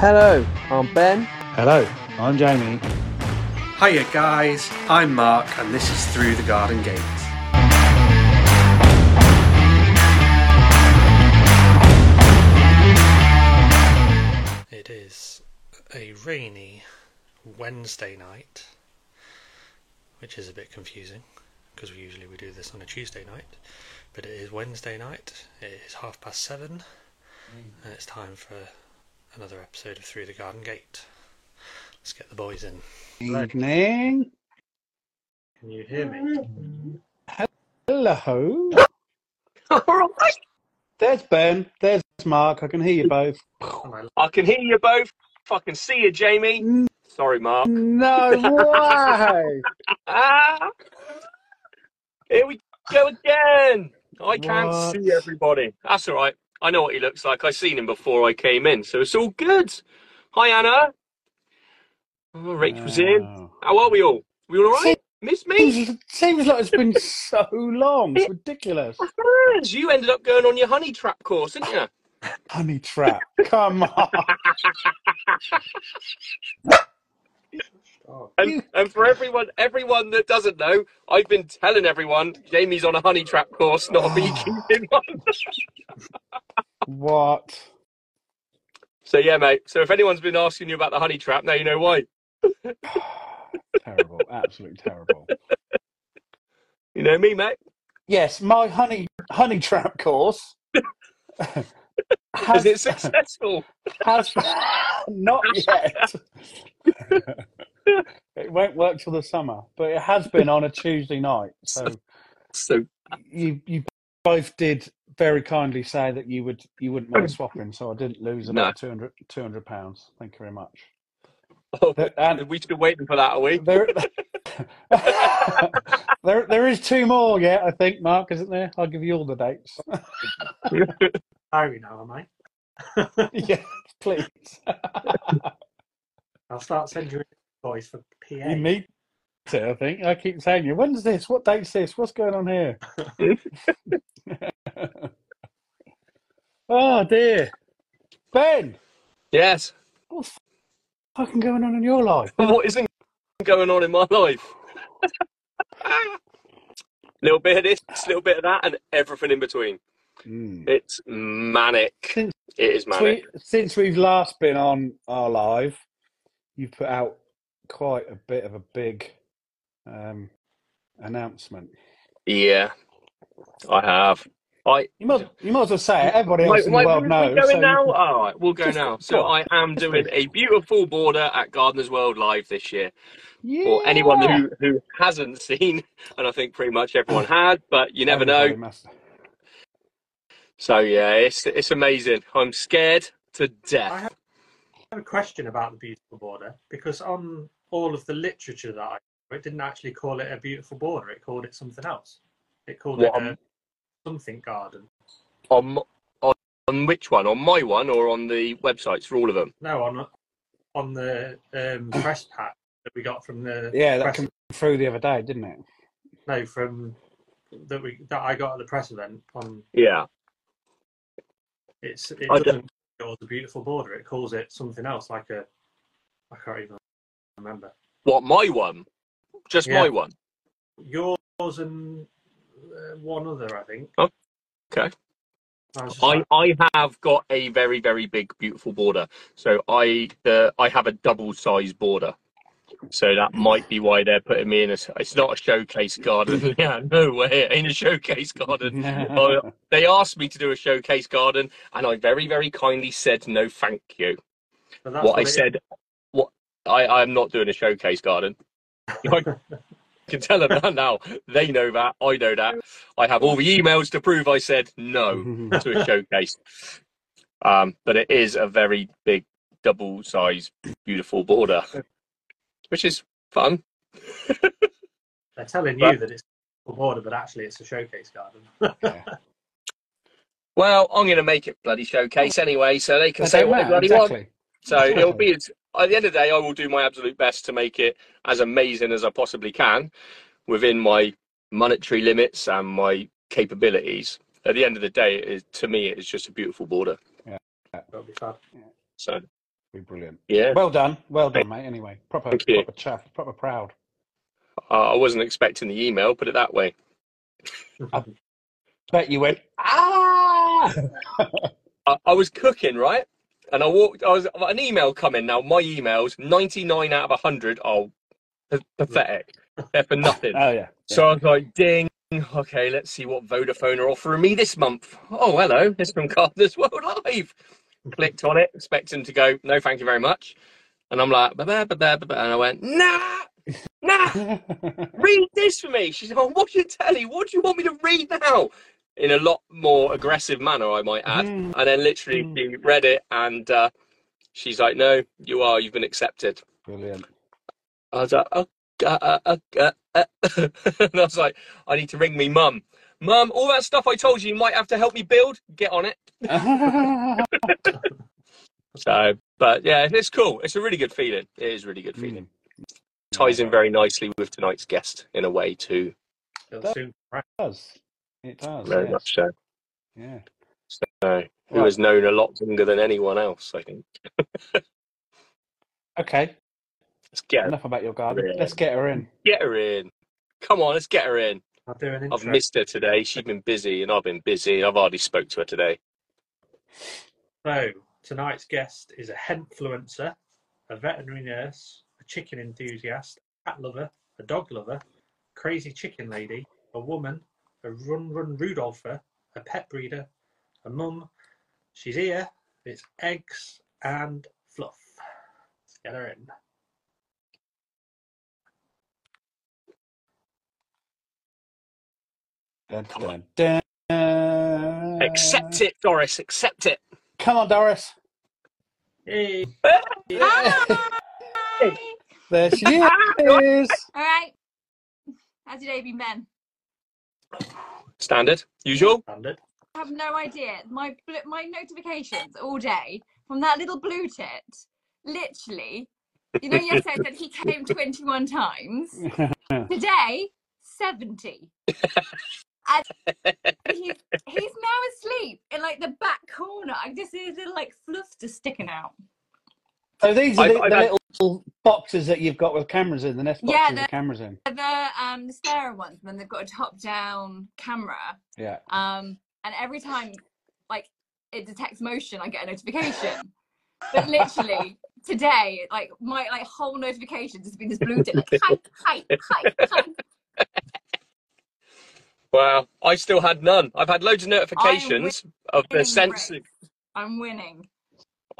Hello, I'm Ben. Hello, I'm Jamie. Hiya, guys. I'm Mark, and this is Through the Garden Gate. It is a rainy Wednesday night, which is a bit confusing because we usually we do this on a Tuesday night, but it is Wednesday night. It is half past seven, and it's time for another episode of Through the Garden Gate. Let's get the boys in. Evening. Can you hear me? Hello. All right. There's Ben. There's Mark. I can hear you both. I- I can hear you both. Fucking see you, Jamie. Sorry, Mark. No way. Ah! Here we go again. I can't What? see everybody. That's all right. I know what he looks like. I seen him before I came in, so it's all good. Hi, Anna. Oh, Rachel's in. How are we all? We all right? Miss me? Seems, seems like it's been so long. It's ridiculous. You ended up going on your honey trap course, didn't you? Honey trap. Come on. Oh, And, and for everyone, everyone that doesn't know, I've been telling everyone Jamie's on a honey trap course, not a beekeeping oh. one. What? So yeah, mate. So if anyone's been asking you about the honey trap, now you know why. terrible. Absolutely terrible. You know me, mate. Yes, my honey honey trap course Is has, it successful? has not yet. it won't work till the summer, but it has been on a Tuesday night. So So you you both did very kindly say that you would you wouldn't mind swapping, so I didn't lose about 200 200 pounds. Thank you very much. oh, and we've been waiting for that, a week. there, there, there is two more yet. I think, Mark, isn't there? I'll give you all the dates. Diary now, am I? yes, please. I'll start sending you voice for PA. You need to, I think. I keep saying you. When's this? What date's this? What's going on here? oh dear. Ben, Yes. what's fucking going on in your life? What isn't going on in my life? Little bit of this, little bit of that, and everything in between. Mm. It's manic. Since It is manic. we, since we've last been on our live, you've put out quite a bit of a big um, announcement. Yeah, I have. I You might, you might as well say it. Everybody else Wait, in the world knows. we going so now? All right, we'll go Just now. So. I am doing a beautiful border at Gardeners World Live this year. Yeah. For anyone who, who hasn't seen, and I think pretty much everyone had, but you never Everybody know. must- So yeah, it's it's amazing. I'm scared to I death. have I have a question about the beautiful border because on all of the literature that I it didn't actually call it a beautiful border. It called it something else. It called What, it um, a something garden. On, on on which one? On my one or on the websites for all of them? No, on on the um, press pack that we got from the Yeah, that press, came through the other day, didn't it? no from that we that I got at the press event. On Yeah. it's it I don't- doesn't call it a beautiful border. It calls it something else, like a I can't even remember. What my one? Just Yeah. my one. Yours and uh, one other, I think. Oh, Okay. I was I, I have got a very very big beautiful border. So I the I have a double size border. So that might be why they're putting me in a. It's not a showcase garden. yeah, no way, it ain't a showcase garden. Oh, They asked me to do a showcase garden, and I very very kindly said no, thank you. but that's What I it is. said, what I I am not doing a showcase garden. I can tell them that now. They know that. I know that. I have all the emails to prove I said no to a showcase. Um, but it is a very big, double size, beautiful border, which is fun. They're telling you But- that it's a border, but actually it's a showcase garden. Yeah. Well, I'm going to make it bloody showcase oh. anyway, so they can That say don't what they matter, bloody want. exactly. So it'll be at the end of the day, I will do my absolute best to make it as amazing as I possibly can within my monetary limits and my capabilities. At the end of the day, it is, to me, it is just a beautiful border. Yeah, that'll be fun. So Be brilliant. Yeah, Well done. Well done, mate. Anyway, proper, Thank you. proper chuffed, proper proud. uh, I wasn't expecting the email. Put it that way. Bet you went, ah! I, I was cooking right, and I walked. I was an email coming. Now my emails, ninety nine out of hundred, are pa- pathetic. They're for nothing. Oh, yeah. So I was like, ding. Okay, let's see what Vodafone are offering me this month. Oh, hello, it's from Gardeners World Live. Clicked on it, expecting to go, no, thank you very much. And I'm like, ba ba ba ba and I went, nah, nah, read this for me. She said, oh, what's your telly? What do you want me to read now? In a lot more aggressive manner, I might add. Mm. And then literally Mm. she read it, and uh, she's like, no, you are, you've been accepted. Brilliant. I was like, oh, uh, uh, uh, uh, uh. and I was like, I need to ring me mum. Mum, all that stuff I told you you might have to help me build, get on it. So, but yeah, it's cool. It's a really good feeling. It is a really good feeling. Mm. Ties in very nicely with tonight's guest in a way too. It'll soon It does. It does. Very yes. much so. Yeah. So, who Right. has known a lot longer than anyone else, I think. Okay. Let's get her, Enough about your garden. Let's get her in. get her in. Come on, let's get her in. I'll do an I've missed her today. She's been busy and I've been busy. I've already spoke to her today. So tonight's guest is a henfluencer, a veterinary nurse, a chicken enthusiast, a cat lover, a dog lover, crazy chicken lady, a woman, a run run Rudolpher, a pet breeder, a mum. She's here. It's eggs and fluff. Let's get her in. Dun, dun, dun. Accept it, Doris. Accept it. Come on, Doris. Hey, Hi. There she is. All right. How's your day been, Ben? Standard. Usual. standard. I have no idea. My my notifications all day from that little blue tit. Literally, you know, yesterday I said he came 21 times. Today, 70. And he's, he's now asleep in like the back corner. I just see his little like fluff just sticking out. So these are I've- the, I've the had- little boxes that you've got with cameras in, the nest boxes Yeah, with the- cameras in. The um the Stera ones, and then they've got a top down camera. Yeah. Um, and every time, like, it detects motion, I get a notification. But literally today, like my like whole notifications has been this blue tit, like hi, hi, hi, hi. Wow. I still had none. I've had loads of notifications of the winning sense. I'm winning.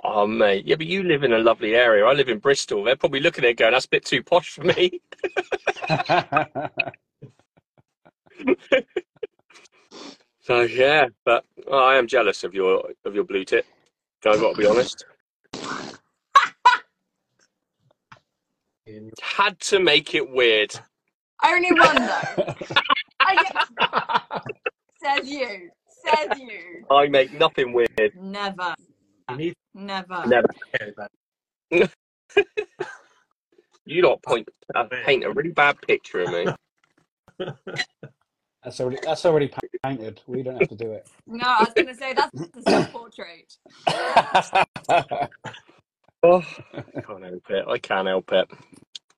Oh, mate. Yeah, but you live in a lovely area. I live in Bristol. They're probably looking at it going, that's a bit too posh for me. So, yeah. But oh, I am jealous of your of your blue tip. I've got to be honest. Had to make it weird. Only one though. I get, says you. Says you. I make nothing weird. Never. You need Never. Never. to go then. You lot point uh, paint a really bad picture of me. that's already that's already painted. We don't have to do it. No, I was gonna say that's the self portrait. Oh, I can't help it. I can't help it.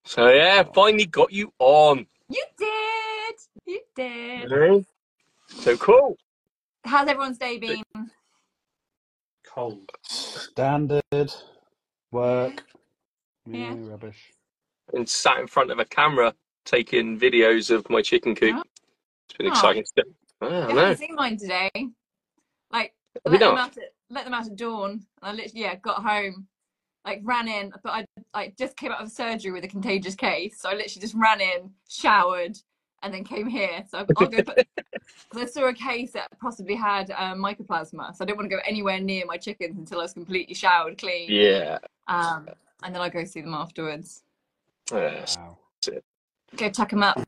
So yeah, finally got you on. You did. You did. Mhm. So cool. How's everyone's day been? Cold. Standard work. Yeah. Yeah, rubbish. And sat in front of a camera taking videos of my chicken coop. Oh. It's been Oh. exciting stuff. I I don't haven't know. seen mine today. Like let them out at let them out at dawn. And I literally yeah got home, like ran in, but I like just came out of surgery with a contagious case, so I literally just ran in, showered, and then came here. So I'll go put because I saw a case that possibly had um, mycoplasma, so I didn't want to go anywhere near my chickens until I was completely showered, clean. Yeah. Um, and then I go see them afterwards. Yeah. Wow. Go tuck them up.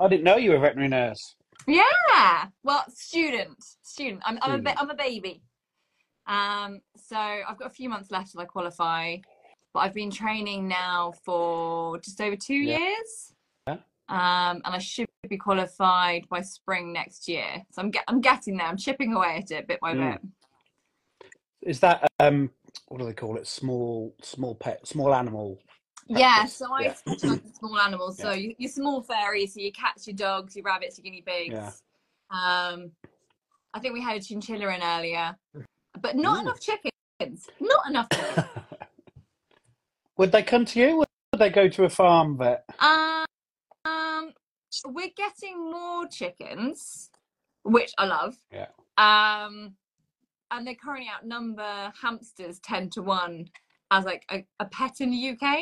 I didn't know you were a veterinary nurse. Yeah. Well, student, student. I'm, I'm a Student. ba- I'm a baby. Um, so I've got a few months left till I qualify, but I've been training now for just over two Yeah. years. Um, and I should be qualified by spring next year. So I'm get, I'm getting there. I'm chipping away at it bit by Mm. bit. Is that um what do they call it? Small, small pet, small animal. Yeah, so I yeah. specialise in small animals. So Yeah. you, your small furries, so your cats, your dogs, your rabbits, your guinea pigs. Yeah. Um, I think we had a chinchilla in earlier, but not Ooh. enough chickens. Not enough. chickens. would they come to you? Or would they go to a farm vet? um, um, we're getting more chickens, which I love. Yeah. Um, and they currently outnumber hamsters ten to one as like a, a pet in the UK.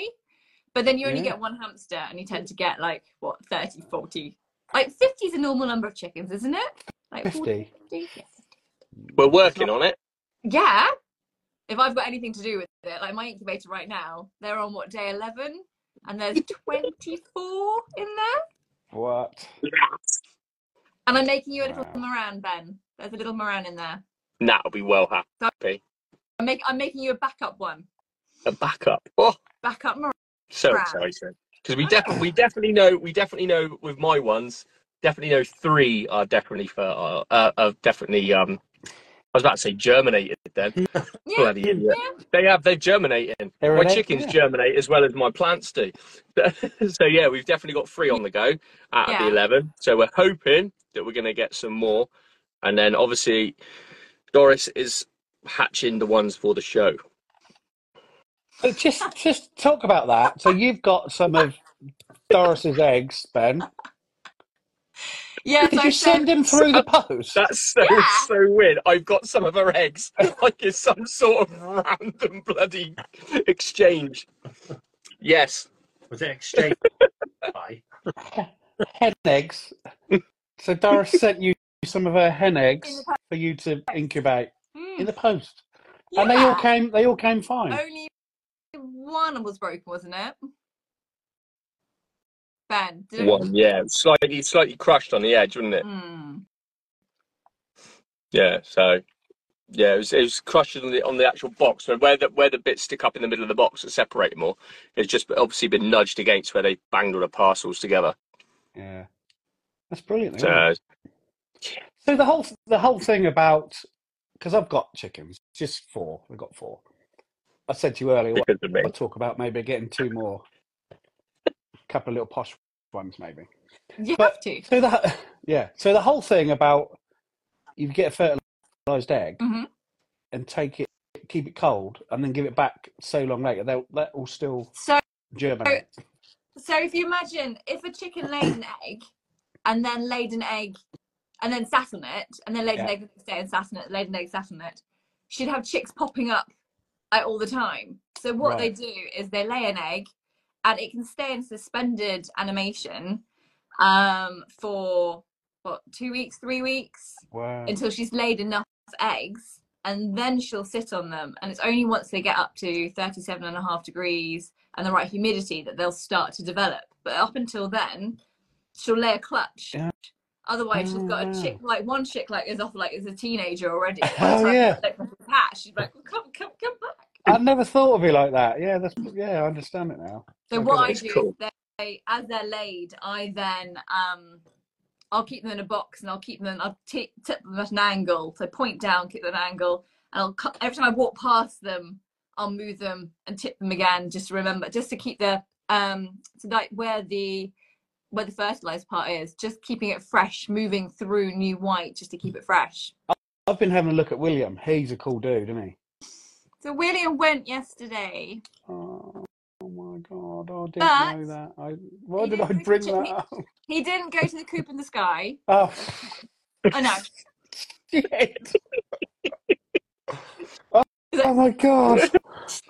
But then you only Yeah. get one hamster and you tend to get like what 30, 40. Like 50 is a normal number of chickens, isn't it? Like 40, 50. 50? We're working on it. Yeah. If I've got anything to do with it, like my incubator right now, they're on what day 11 and there's 24 in there. What? And I'm making you a little Wow. Marans, Ben. There's a little Marans in there. That'll be well happy. I'm, make, I'm making you a backup one. A backup. Oh, Backup Marans. so Wow. exciting. Because we definitely, we definitely know, we definitely know with my ones, definitely know three are definitely for, uh, uh, are definitely, um, I was about to say germinated then. Yeah. Bloody idiot. Yeah. They have, they're germinating. They're My chickens yeah. germinate as well as my plants do. so yeah, we've definitely got three on the go out of the 11. So we're hoping that we're going to get some more. And then obviously Doris is hatching the ones for the show. Just, just talk about that. So you've got some of Doris's eggs, Ben. Yeah, Did so you send him through the post? That's so Yeah. so weird. I've got some of her eggs like it's some sort of random bloody exchange. Yes, Was it exchange? Bye. hen eggs. So Doris sent you some of her hen eggs for you to incubate Mm. in the post, and they all came. They all came fine. Only one was broken, wasn't it? Ben, did it? one. Yeah, slightly slightly crushed on the edge, wasn't it? Mm. Yeah. So yeah, it was it was crushed on the on the actual box. So where the where the bits stick up in the middle of the box that separate more, it's just obviously been nudged against where they banged all the parcels together. Yeah, that's brilliant. So isn't it? So the whole the whole thing about because I've got chickens, just four. I've got four. I said to you earlier, what because of me. I talk about maybe getting two more, a couple of little posh ones, maybe. You But- have to. So the yeah, so the whole thing about you get a fertilized egg Mhm. and take it, keep it cold, and then give it back so long later, they'll that will still So, germinate. so if you imagine if a chicken laid an egg and then laid an egg and then sat on it and then laid an Yeah. egg the next day and sat on it, laid an egg, sat on it, she'd have chicks popping up all the time. So what they do is they lay an egg and it can stay in suspended animation um, for what two weeks, three weeks? Wow. until she's laid enough eggs and then she'll sit on them and it's only once they get up to 37 and a half degrees and the right humidity that they'll start to develop. But up until then she'll lay a clutch. Yeah. otherwise she's got Oh, a chick like one chick like is off like as a teenager already. Oh, yeah. hatch, she's like come come come back I never thought of it like that. Yeah, that's yeah, I understand it now. so Okay. what i do cool. is they as they're laid i then um I'll keep them in a box and I'll keep them, I'll t- tip them at an angle. So point down, keep them at an angle. And I'll cut, every time I walk past them, I'll move them and tip them again just to remember, just to keep the, um, so like where the, where the fertilized part is, just keeping it fresh, moving through new white just to keep it fresh. I've been having a look at William. He's a cool dude, isn't he? So William went yesterday. Oh, oh my god, I didn't But know that. I, why did I bring go to that up? He didn't go to the coop in the sky. Oh, I know. shit. oh, oh my god.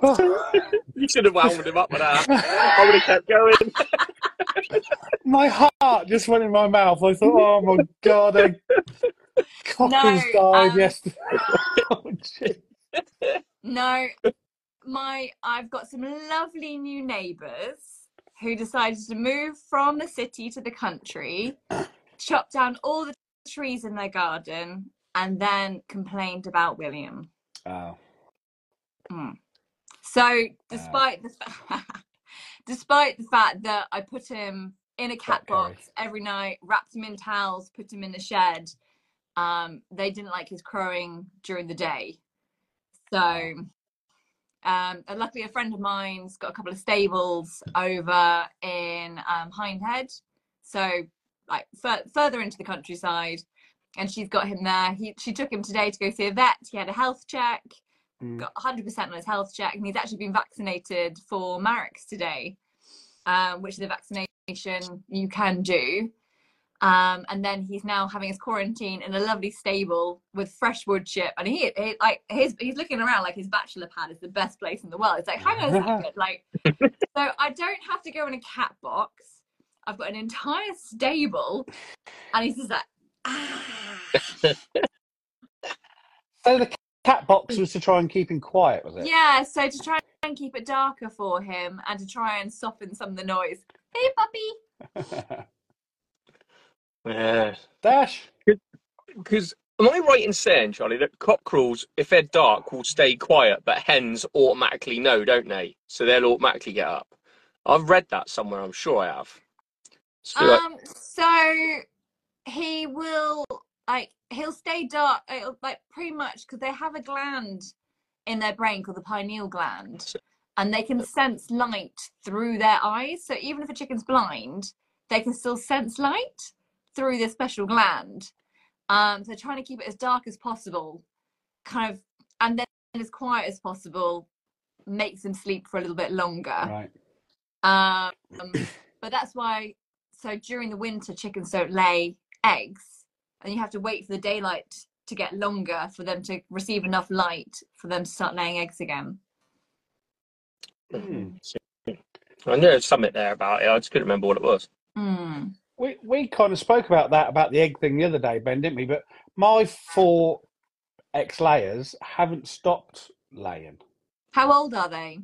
Oh, You should have wound him up with that. I would have kept going. my heart just went in my mouth. I thought, oh my god, a cock No, has died um, yesterday. oh, shit. No, my I've got some lovely new neighbours who decided to move from the city to the country, chop down all the trees in their garden, and then complained about William. Oh, So, despite the fa- despite the fact that I put him in a cat box every night, wrapped him in towels, put him in the shed, um, they didn't like his crowing during the day. So, Um, and luckily, a friend of mine's got a couple of stables over in um, Hindhead, so like fur- further into the countryside, and she's got him there. He, she took him today to go see a vet. He had a health check, Mm. got 100% on his health check, and he's actually been vaccinated for Marek's today, um, which is a vaccination you can do. Um, and then he's now having his quarantine in a lovely stable with fresh wood chip. And he, he like his, he's looking around like his bachelor pad is the best place in the world. It's like, hang on a second, like, so I don't have to go in a cat box. I've got an entire stable, and he's just like, ah. So the cat box was to try and keep him quiet, was it? Yeah, so to try and keep it darker for him and to try and soften some of the noise. Hey, puppy. Yeah. Dash. Because am I right in saying, Charley, that cockerels, if they're dark, will stay quiet, but hens automatically know, don't they? So they'll automatically get up. I've read that somewhere. I'm sure I have. So, like, Um, so he will like he'll stay dark, it'll, like pretty much because they have a gland in their brain called the pineal gland, and they can sense light through their eyes. So even if a chicken's blind, they can still sense light through this special gland. Um, so trying to keep it as dark as possible, kind of, and then as quiet as possible, makes them sleep for a little bit longer. Right. Um, but that's why. So during the winter, chickens don't lay eggs, and you have to wait for the daylight to get longer for them to receive enough light for them to start laying eggs again. Hmm. I know there's something there about it. I just couldn't remember what it was. Mm. We we kind of spoke about that about the egg thing the other day, Ben, didn't we? But my four ex layers haven't stopped laying. How old are they?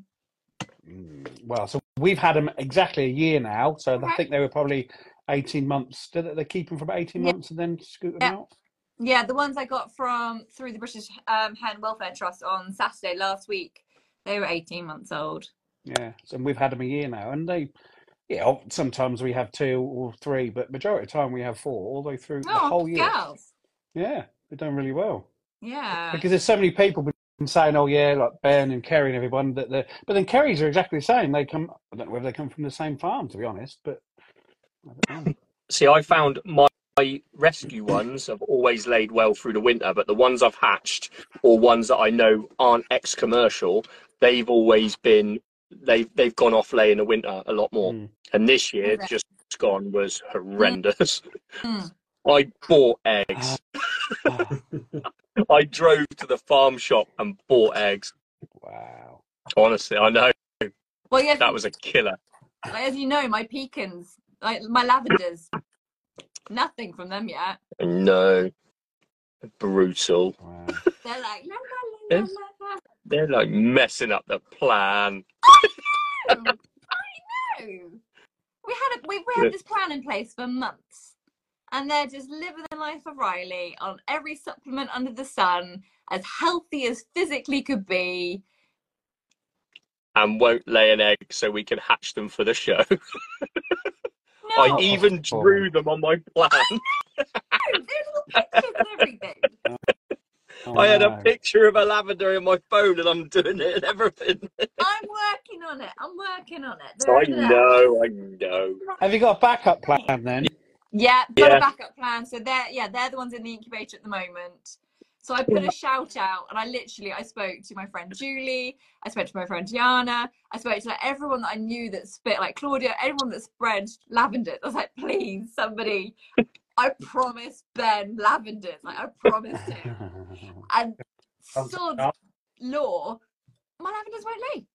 Mm, Well, so we've had them exactly a year now. So I think they were probably eighteen months. Did they- they keep them for about eighteen Yeah. months and then scoot them Yeah. out? Yeah, the ones I got from through the British um, Hen Welfare Trust on Saturday last week. They were 18 months old. Yeah. So we've had them a year now, and they. Yeah, oh, sometimes we have two or three, but majority of the time we have four all the way through the Oh, whole year. girls. Yeah, they've done really well. Yeah. because there's so many people been saying, "Oh yeah," like Ben and Kerry and everyone. That the but then Kerry's are exactly the same. They come. I don't know whether they come from the same farm, to be honest, but I. See, I found my rescue ones have always laid well through the winter, but the ones I've hatched or ones that I know aren't ex-commercial, they've always been they've they've gone off laying in the winter a lot more. Mm. And this year, Okay. just gone was horrendous. Mm. I bought eggs. Oh, I drove to the farm shop and bought eggs. wow. Honestly, I know Well, yeah, that was a killer. as you know, my Pekins, like my lavenders, nothing from them yet. No, brutal. Wow. They're like, la, la, They're like messing up the plan. la. Oh, I know. We had a, we, we had this plan in place for months, and they're just living the life of Riley on every supplement under the sun, as healthy as physically could be. and won't lay an egg so we can hatch them for the show. No, I oh, even Oh. drew them on my plan. there's little pictures and everything. Oh, I had a picture of a lavender in my phone and I'm doing it and everything. I'm working on it. I'm working on it. I know, I know. Have you got a backup plan then? Yeah, got Yeah. a backup plan. So they're yeah, they're the ones in the incubator at the moment. So I put a shout out and I literally I spoke to my friend Julie, I spoke to my friend Diana, I spoke to like everyone that I knew that spit like Claudia, everyone that spread lavender. I was like, please, somebody, I promised Ben lavenders. Like I promised him. And Sounds law, my lavenders won't lay.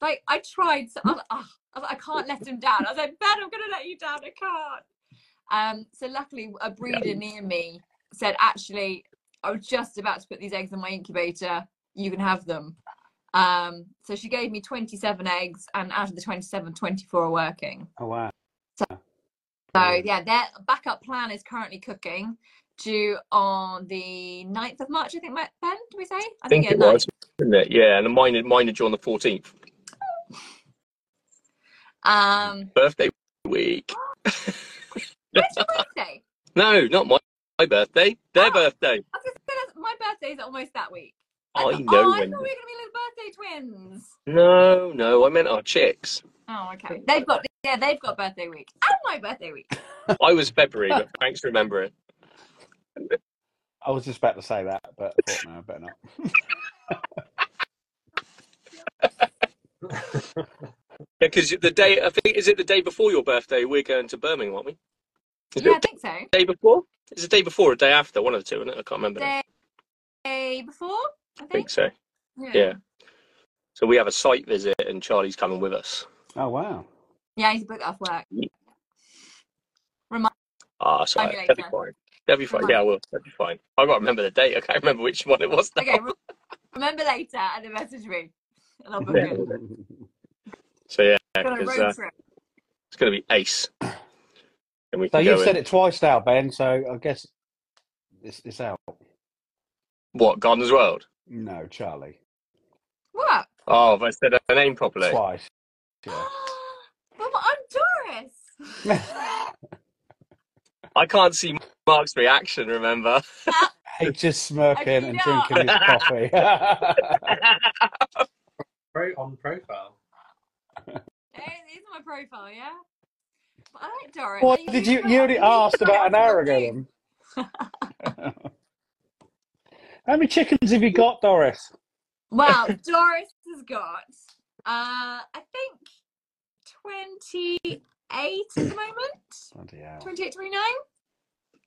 Like I tried, so I was, "Ah," I, was I can't let him down. I was like, Ben, I'm gonna let you down. I can't. Um, so luckily, a breeder near me said, actually, I was just about to put these eggs in my incubator. You can have them. Um, so she gave me 27 eggs, and out of the 27, 24 are working. oh wow. So yeah, their backup plan is currently cooking, due on the 9th of March. I think, Ben, do we say? I I think yeah, it 9th. was, isn't it? Yeah, and mine, mine are due on the 14th. Um, Birthday week. when's your birthday? No, not my, my birthday. Their Oh. birthday. I was gonna say, my birthday's almost that week. I oh, know I thought we were going to be little birthday twins. No, no, I meant our chicks. Oh, okay. They've got yeah, they've got birthday week and my birthday week. I was February, but thanks for remembering. I was just about to say that, but I thought no, I better not. Yeah, because the day I think is it the day before your birthday we're going to Birmingham, aren't we? Is Yeah, I think so. day before? Is it day before or day after? One of the two, isn't it? I can't remember. now. Day before, I I think think. so. Yeah. So we have a site visit, and Charley's coming with us. Oh wow. Yeah, he's need to book it off work. Ah, so Maybe that'd be later. fine. That'd be fine. Remind Yeah, I will. That'd be fine. I got to remember the date. I can't remember which one it was. Now. Okay, re- remember later and then message me. And I'll book Yeah. it. So yeah, Go on a because road uh, trip. it's going to be ace. And we So can you've go said in. it twice now, Ben. So I guess it's it's out. What Gardeners World? No, Charley. What? Oh, have I said her name properly? Twice. Yeah. Mama, I'm Doris. I can't see Mark's reaction. Remember? He's just smirking and cannot. drinking his coffee. Pro on profile. It is my profile, yeah. But I like Doris. what And did you? You already asked about an hour ago. Then. How many chickens have you got, Doris? Well, Doris has got, uh, I think, 28 at the moment. Bloody 28, 29.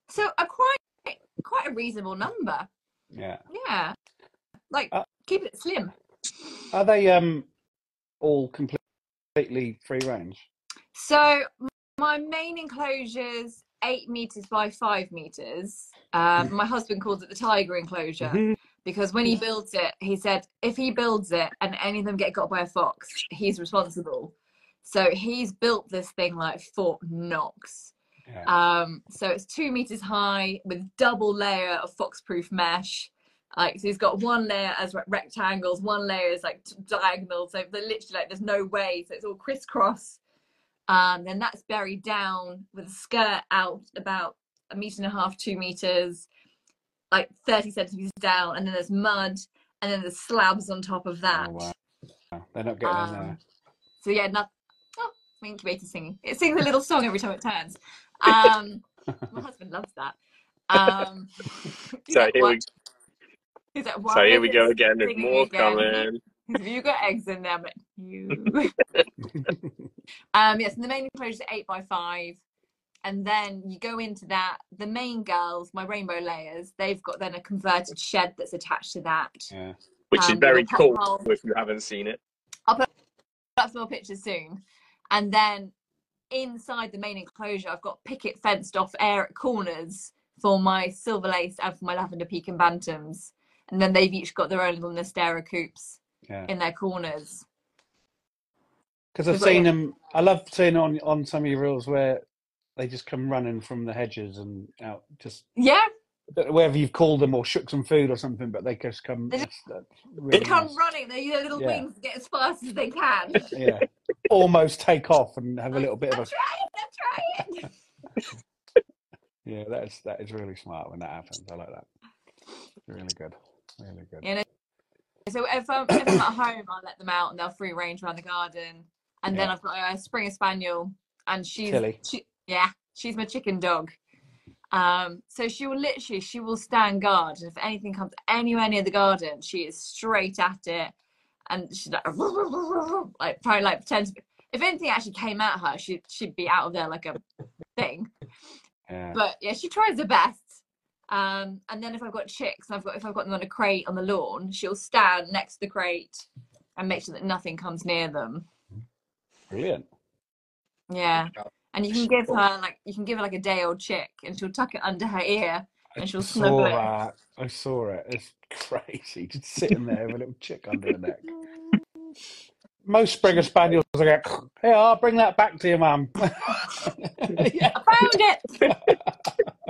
So a quite, quite a reasonable number. Yeah. Yeah. Like, Uh, keep it slim. Are they um all completely free range? So my main enclosure's eight meters by five meters. Um, my husband calls it the tiger enclosure Mhm. Because when he builds it, he said if he builds it and any of them get got by a fox, he's responsible. So he's built this thing like Fort Knox. Yeah. Um, so it's two meters high with double layer of fox-proof mesh. Like so, he's got one layer as re- rectangles, one layer is like t- diagonal. So they're literally like there's no way. So it's all crisscross. Um, then that's buried down with a skirt out about a meter and a half, two meters, like 30 centimeters down, and then there's mud, and then there's slabs on top of that. Oh, wow. They're not getting in Um, there. So yeah, not, oh, my incubator's singing. It sings a little song every time it turns. Um, my husband loves that. Um, So here "Why- we, he's like, so here we go again. There's more again?" coming. Have you got eggs in there? But you. um, yes, and the main enclosure is eight by five, and then you go into that. The main girls, my rainbow layers, they've got then a converted shed that's attached to that. yeah. Which is Um, very cool pop if you haven't seen it. I'll put up some more pictures soon. And then inside the main enclosure, I've got picket fenced off air at corners for my silver lace and for my lavender Pekin bantams. And then they've each got their own little Nestera coops Yeah. in their corners. Because I've seen them. I love seeing on on some of your reels where they just come running from the hedges and out, just Yeah, wherever you've called them or shook some food or something, but they just come. They That's, that's uh, really they come nice. running. They their little Yeah. wings get as fast as they can. Yeah, almost take off and have a little bit I'm of a. trying, I'm trying. Yeah, that's that is really smart when that happens. I like that. Really good, really good. Yeah, So if I'm, if I'm at home, I'll let them out and they'll free range around the garden. And then I've got a Springer Spaniel, and she's Tilly. she, yeah, she's my chicken dog. Um, so she will literally she will stand guard, and if anything comes anywhere near the garden, she is straight at it, and she's like, like probably like pretend. To be, if anything actually came at her, she she'd be out of there like a thing. Yeah, But yeah, she tries her best. Um, and then if I've got chicks, and I've got if I've got them on a crate on the lawn, she'll stand next to the crate and make sure that nothing comes near them. brilliant. Yeah, and you can give her like you can give her like a day old chick, and she'll tuck it under her ear, and she'll I snuggle saw it. that. I saw it. It's crazy. Just sitting there with a little chick under her neck. Most Springer Spaniels are like, "Hey, I'll bring that back to you, mum." yeah. I found it.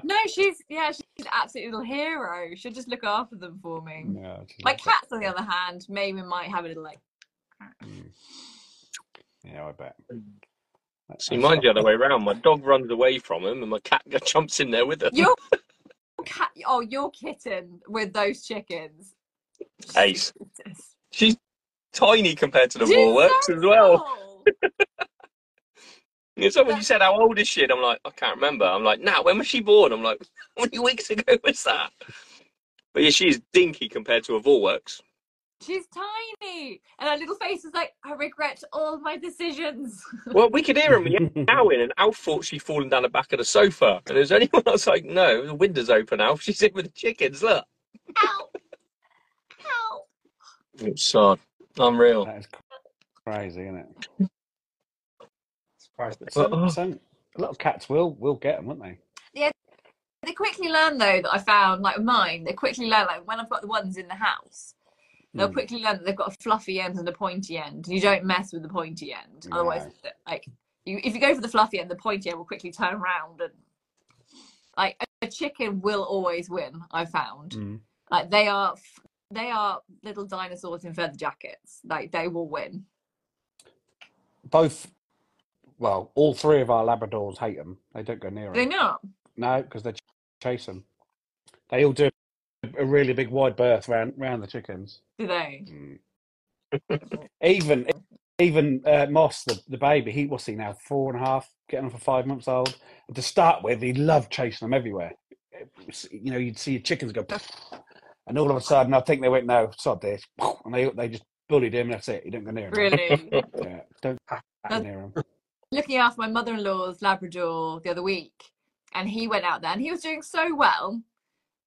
no, she's yeah, she's an absolute little hero. She'll just look after them for me. No, she's My like that. cats, on the other hand, maybe might have a little like. Mm. Yeah, I bet. That- See, that's mine's the other way around. My dog runs away from him, and my cat jumps in there with him. Your cat, oh, your kitten with those chickens. Ace. Jesus. She's tiny compared to the She's Vorwerks so as well. small. And so when you said how old is she, and I'm like, I can't remember. I'm like, nah, when was she born? I'm like, how many weeks ago was that? But yeah, she's dinky compared to a Vorwerks. She's tiny, and her little face is like, I regret all my decisions. Well, we could hear him meowing, and Alf thought she'd fallen down the back of the sofa. And there's anyone else like, no, the window's open, Alf. She's in with the chickens. Look. Ow! Ow! Oh, sod. Unreal. That is crazy, isn't it? Surprised. But Uh-uh. some, some, a lot of cats will will get them, won't they? They quickly learn though that I found, like mine, they quickly learn like when I've got the ones in the house, they'll Hmm. quickly learn that they've got a fluffy end and a pointy end. You don't mess with the pointy end, otherwise, like you, if you go for the fluffy end, the pointy end will quickly turn around and like a, chicken will always win. I've found Mm. like they are they are little dinosaurs in feather jackets. Like they will win. Both, well, all three of our Labradors hate them. They don't go near them. They not. No, because they ch- chase them. They all do a really big wide berth round round the chickens. Do they? Even even uh, Moss, the, the baby, he what's he now four and a half, getting on for five months old. And to start with, he loved chasing them everywhere. Was- you know, you'd see your chickens go, and all of a sudden, I think they went, no, sod this, and they they just bullied him. That's it. He didn't go near him. Really? Yeah, don't go near him. looking after my mother-in-law's Labrador the other week, and he went out there and he was doing so well.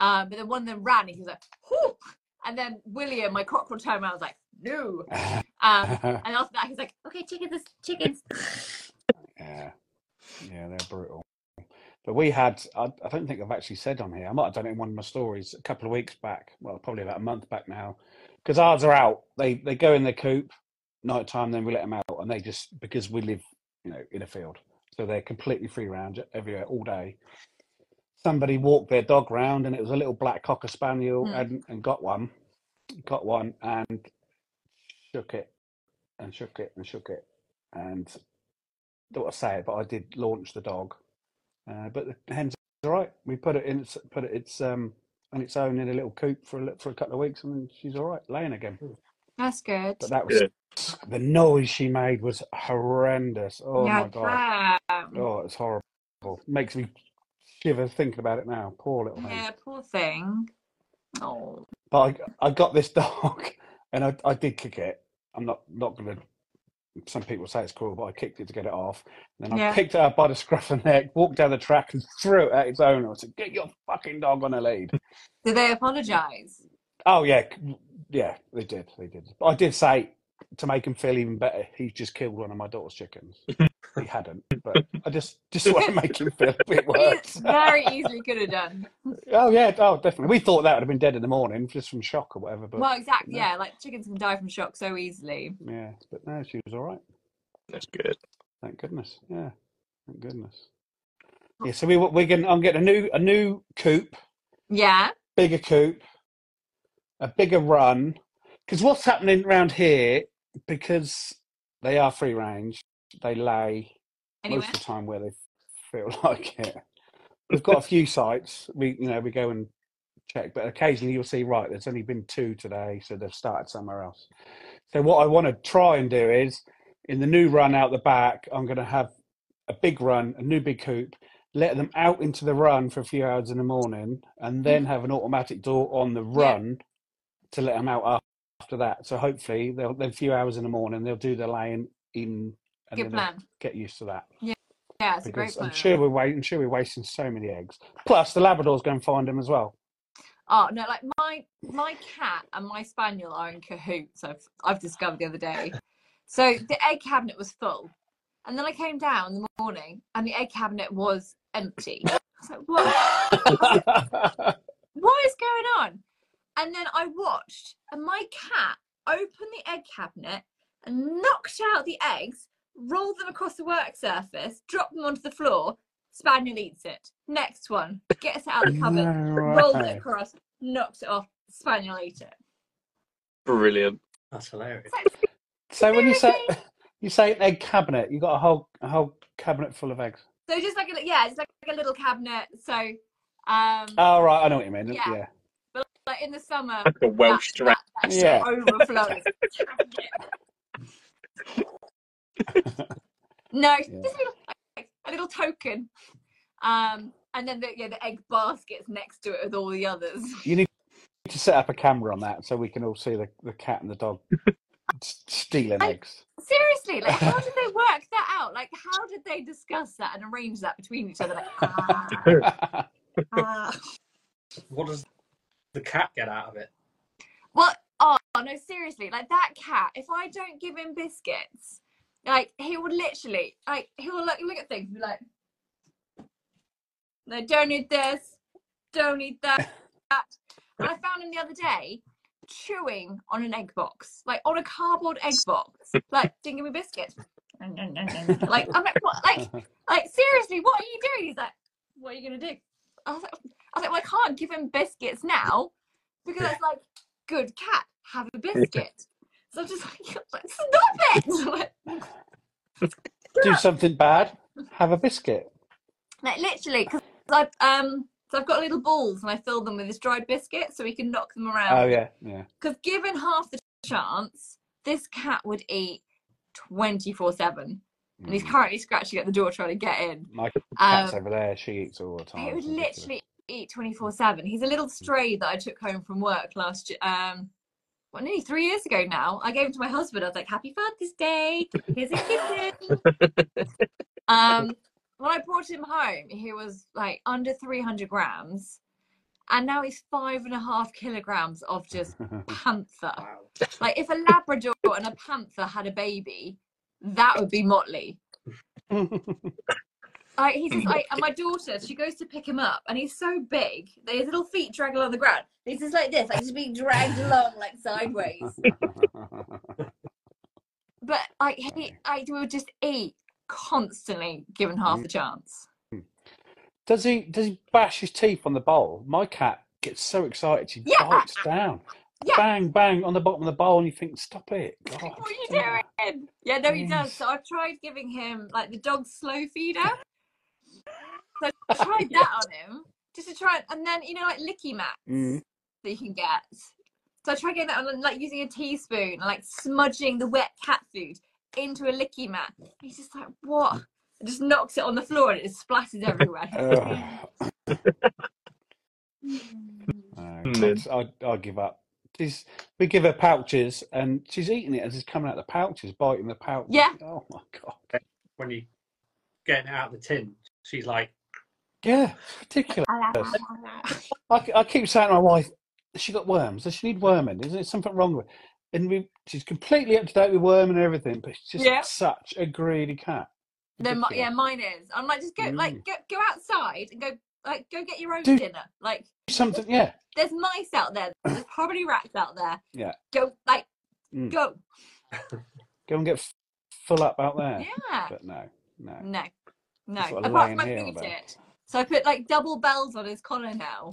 Um, but then one of them ran, and he was like, Whoo! and then William, my cockerel, turned around, and was like, no. Um, and after that, he's like, okay, chickens, chickens. Yeah, yeah, they're brutal. But we had, I, I don't think I've actually said on here, I might have done it in one of my stories a couple of weeks back, well, probably about a month back now, because ours are out. They they go in their coop, night time, then we let them out, and they just, because we live, you know, in a field, so they're completely free round everywhere all day. Somebody walked their dog round, and it was a little black cocker spaniel, Hmm. and, and got one, got one, and shook it, and shook it, and shook it, and don't want to say it, but I did launch the dog. Uh, but the hen's all right. We put it in, put it its um on its own in a little coop for a, li- for a couple of weeks, and then she's all right, laying again. That's good. But that was Good. the noise she made was horrendous. Oh yeah, my god! damn. Oh, it's horrible. Makes me shiver thinking about it now. Poor little. Yeah, poor thing. Oh, But I, I got this dog, and I, I did kick it. I'm not not gonna. Some people say it's cruel, but I kicked it to get it off. Then I Yeah. picked it up by the scruff of the neck, walked down the track, and threw it at its owner. I said, "Get your fucking dog on a lead." did they apologise? oh yeah, yeah, they did, they did. But I did say to make him feel even better, he's just killed one of my daughter's chickens. he hadn't, but I just just want to make him feel a bit worse. very easily could have done. oh yeah, oh definitely. We thought that would have been dead in the morning just from shock or whatever. But Well, exactly. no. Yeah, like chickens can die from shock so easily. yeah, but no, she was all right. That's good. Thank goodness. Yeah. Thank goodness. Oh. Yeah. So we we're getting. I'm getting a new a new coop, Yeah. bigger coop, a bigger run. Because what's happening around here? Because they are free range, they lay Anyway. most of the time where they feel like it. We've got a few sites. We you know we go and check, but occasionally you'll see right. There's only been two today, so they've started somewhere else. So what I want to try and do is in the new run out the back, I'm going to have a big run, a new big coop, let them out into the run for a few hours in the morning, and hmm. then have an automatic door on the run to let them out after that. So hopefully they'll then a few hours in the morning they'll do the laying in and Good plan. get used to that. Yeah, Yeah, it's a great plan. I'm sure we're waiting, I'm sure we're wasting so many eggs. Plus the Labradors going to find them as well. Oh no, like my my cat and my spaniel are in cahoots. I've I've discovered the other day. So the egg cabinet was full, and then I came down in the morning, and the egg cabinet was empty. I was like, what? what is going on? And then I watched, and my cat opened the egg cabinet and knocked out the eggs, rolled them across the work surface, dropped them onto the floor. Spaniel eats it. Next one, gets it out of the cupboard, No rolled way. it across, knocks it off. Spaniel eats it. Brilliant. That's hilarious. It's like, So when you say you say an egg cabinet, you got a whole a whole cabinet full of eggs. so just like a, yeah, it's like a little cabinet. So um, Oh right, I know what you mean. Yeah. Yeah. But like like in the summer. Like a Welsh that, that, that Yeah. overflows. no, Yeah. just a little, a little token. Um, and then the yeah, the egg baskets next to it with all the others. You need to set up a camera on that so we can all see the, the cat and the dog stealing I- eggs. Seriously, like how did they work that out? Like how did they discuss that and arrange that between each other? Like, ah, ah. What does the cat get out of it? Well, oh no, seriously, like that cat. If I don't give him biscuits, like he would literally, like he will like look at things and be like, "No, don't eat this, don't eat that." and I found him the other day chewing on an egg box, like on a cardboard egg box. Like, didn't give me biscuits. like, I'm like, what? Like, like seriously, what are you doing? He's like, what are you gonna do? I was like, I was like, well, I can't give him biscuits now because it's like, good cat, have a biscuit. So I'm just like, stop it! Do something bad, have a biscuit. like literally, because I've um, so I've got little balls and I fill them with this dried biscuit so we can knock them around. Oh, yeah, yeah. Because given half the chance, this cat would eat twenty four seven, and he's Mm. currently scratching at the door trying to get in. My cat's Um, over there, she eats all the time. He would literally eat 24 7. He's a little stray that I took home from work last year. Um, well, nearly three years ago now. I gave him to my husband. I was like, Happy Father's Day. Here's a kitten. um, when I brought him home, he was like under 300 grams. And now he's five and a half kilograms of just panther. Wow. Like, if a Labrador and a panther had a baby, that would be Motley. Like he's just like, and my daughter, she goes to pick him up, and he's so big that his little feet drag along the ground. He's just like this, like just being dragged along like sideways. But I, he, we would just eat constantly, given half the chance. Hmm. does he does he bash his teeth on the bowl? My cat gets so excited she Yeah. bites down. Yeah. Bang bang on the bottom of the bowl and you think, stop it. God, What are you stop it." doing? Yeah, no, he does. So I've tried giving him like the dog slow feeder. So I tried that on him just to try, and then you know like licky mats Mm. that you can get. So I tried getting that on, like using a teaspoon and like smudging the wet cat food into a licky mat. He's just like, what? It just knocks it on the floor and it splatters everywhere. Ugh. No. I'd, I'd, I'd give up. She's, we give her pouches and she's eating it as it's coming out the pouches, biting the pouch. Yeah. Oh my God. When you getting it out of the tin, she's like, Yeah, it's ridiculous. I, I keep saying to my wife, has she got worms? Does she need worming? Is there something wrong with her? And we, she's completely up to date with worming and everything, but she's just Yeah. such a greedy cat. No, mi- yeah, mine is. I'm like, just go, like, Mm. go, go outside and go, like, go get your own Do- dinner. Like, Something, yeah. there's mice out there. There's probably rats out there. Yeah. Go, like, Mm. go. Go and get f- full up out there. Yeah. But no, no. No, no. That's what I'm Apart from my laying here boot about. it. So I put like double bells on his collar now,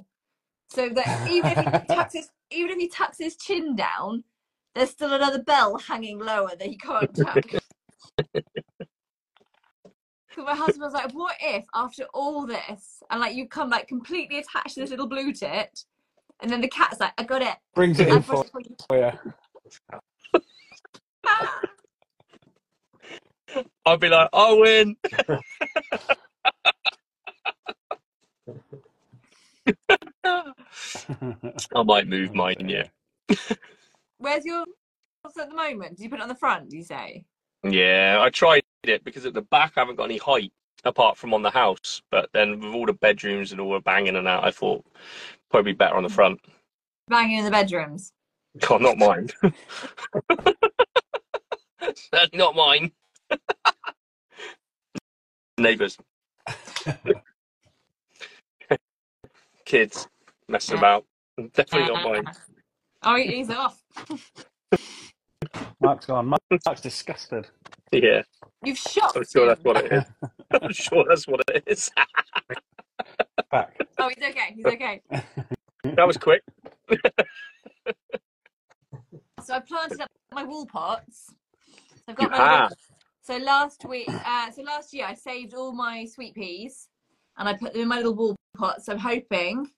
so that even if he tucks his even if he tucks his chin down, there's still another bell hanging lower that he can't tuck. So my husband was like, "What if after all this, and like you come like completely attached to this little blue tit, and then the cat's like, I got it, Brings it in for you." you. I'd be like, I win. I might move oh, mine, yeah. Where's your what's at the moment? Do you put it on the front? Do you say? Yeah, I tried it because at the back I haven't got any height apart from on the house. But then with all the bedrooms and all the banging and out, I thought probably better on the mm. front. Banging in the bedrooms. God, not mine. That's not mine. Neighbours. Kids messing about. Definitely not mine. Oh, he- he's off. Mark's gone. Mark- Mark's disgusted. Yeah, You've shocked I'm sure him. that's what it is. I'm sure that's what it is. Back. Oh, he's okay. He's okay. That was quick. So I planted up my wool pots. I've got my Ah. Little- so last week, uh, so last year I saved all my sweet peas and I put them in my little wool pots. So I'm hoping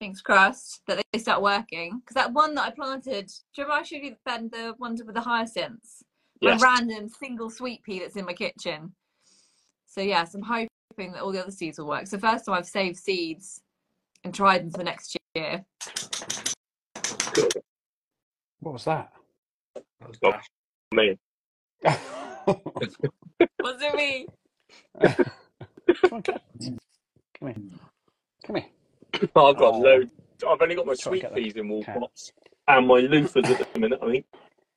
Fingers crossed that they start working. Because that one that I planted, do you remember I showed you Ben, the ones with the hyacinths? My Yes. random single sweet pea that's in my kitchen. So yes, I'm hoping that all the other seeds will work. So first time I've saved seeds and tried them for next year. What was that? That was Oh. Dash. Me. Was it me? Come on, cat. Come here. Come here. Oh, I've got Oh. loads. I've only got my Try and sweet get the peas in wall cat. pots and my loofahs at the minute. I think.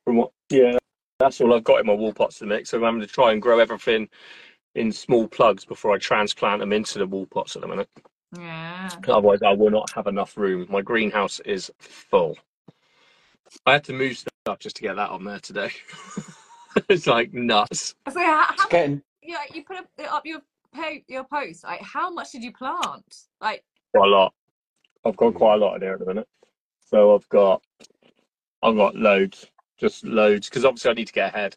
From what? Yeah, that's all I've got in my wool pots to mix. So I'm having to try and grow everything in small plugs before I transplant them into the wool pots at the minute. Yeah. Otherwise, I will not have enough room. My greenhouse is full. I had to move stuff just to get that on there today. it's like nuts. So how, It's how getting. yeah, you put up, up your po- your post. Like, how much did you plant? Like, Quite a lot. I've got quite a lot in there at the minute. So I've got, I've got loads, just loads, because obviously I need to get ahead.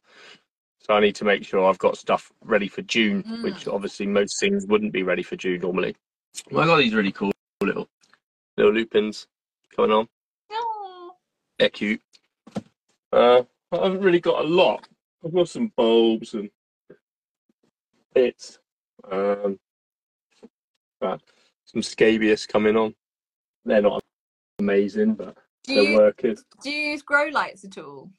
So I need to make sure I've got stuff ready for June, Mm. which obviously most things wouldn't be ready for June normally. Well, I got these really cool little little lupins going on. oh, They're cute. Uh, I haven't really got a lot. I've got some bulbs and bits. Um, but some scabious coming on. They're not amazing, but do they're you working. do you use grow lights at all?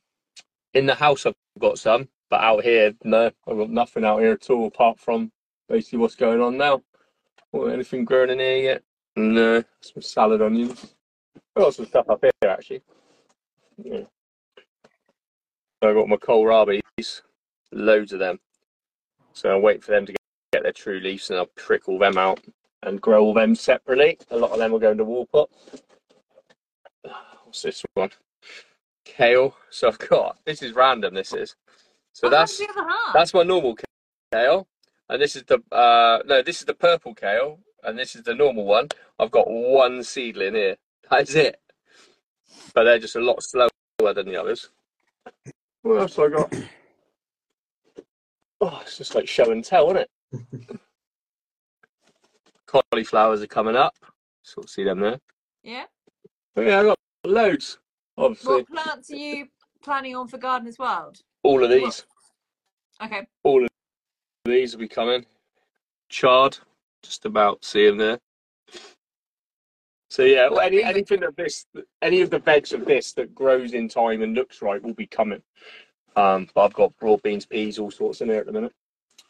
In the house, I've got some, but out here, no, I've got nothing out here at all apart from basically what's going on now. Or anything growing in here yet? No, some salad onions. I've got some stuff up here actually. Yeah. I've got my kohlrabies, loads of them. So I'll wait for them to get, get their true leaves and I'll prick all them out and grow all them separately. A lot of them will go into wool pot. What's this one? Kale. So I've got this is random. This is so Oh, that's the other half. that's my normal kale, and this is the uh no, this is the purple kale, and this is the normal one. I've got one seedling here. That's it. But they're just a lot slower than the others. What else have I got? Oh, it's just like show and tell, isn't it? Cauliflowers are coming up. Sort of see them there. yeah. But yeah, I got loads. Obviously, What plants are you planning on for Gardeners World? all of these. Okay. all of these will be coming. Chard, just about see them there. So yeah, well, any anything of this, any of the veg of this that grows in time and looks right will be coming. Um, but I've got broad beans, peas, all sorts in there at the minute.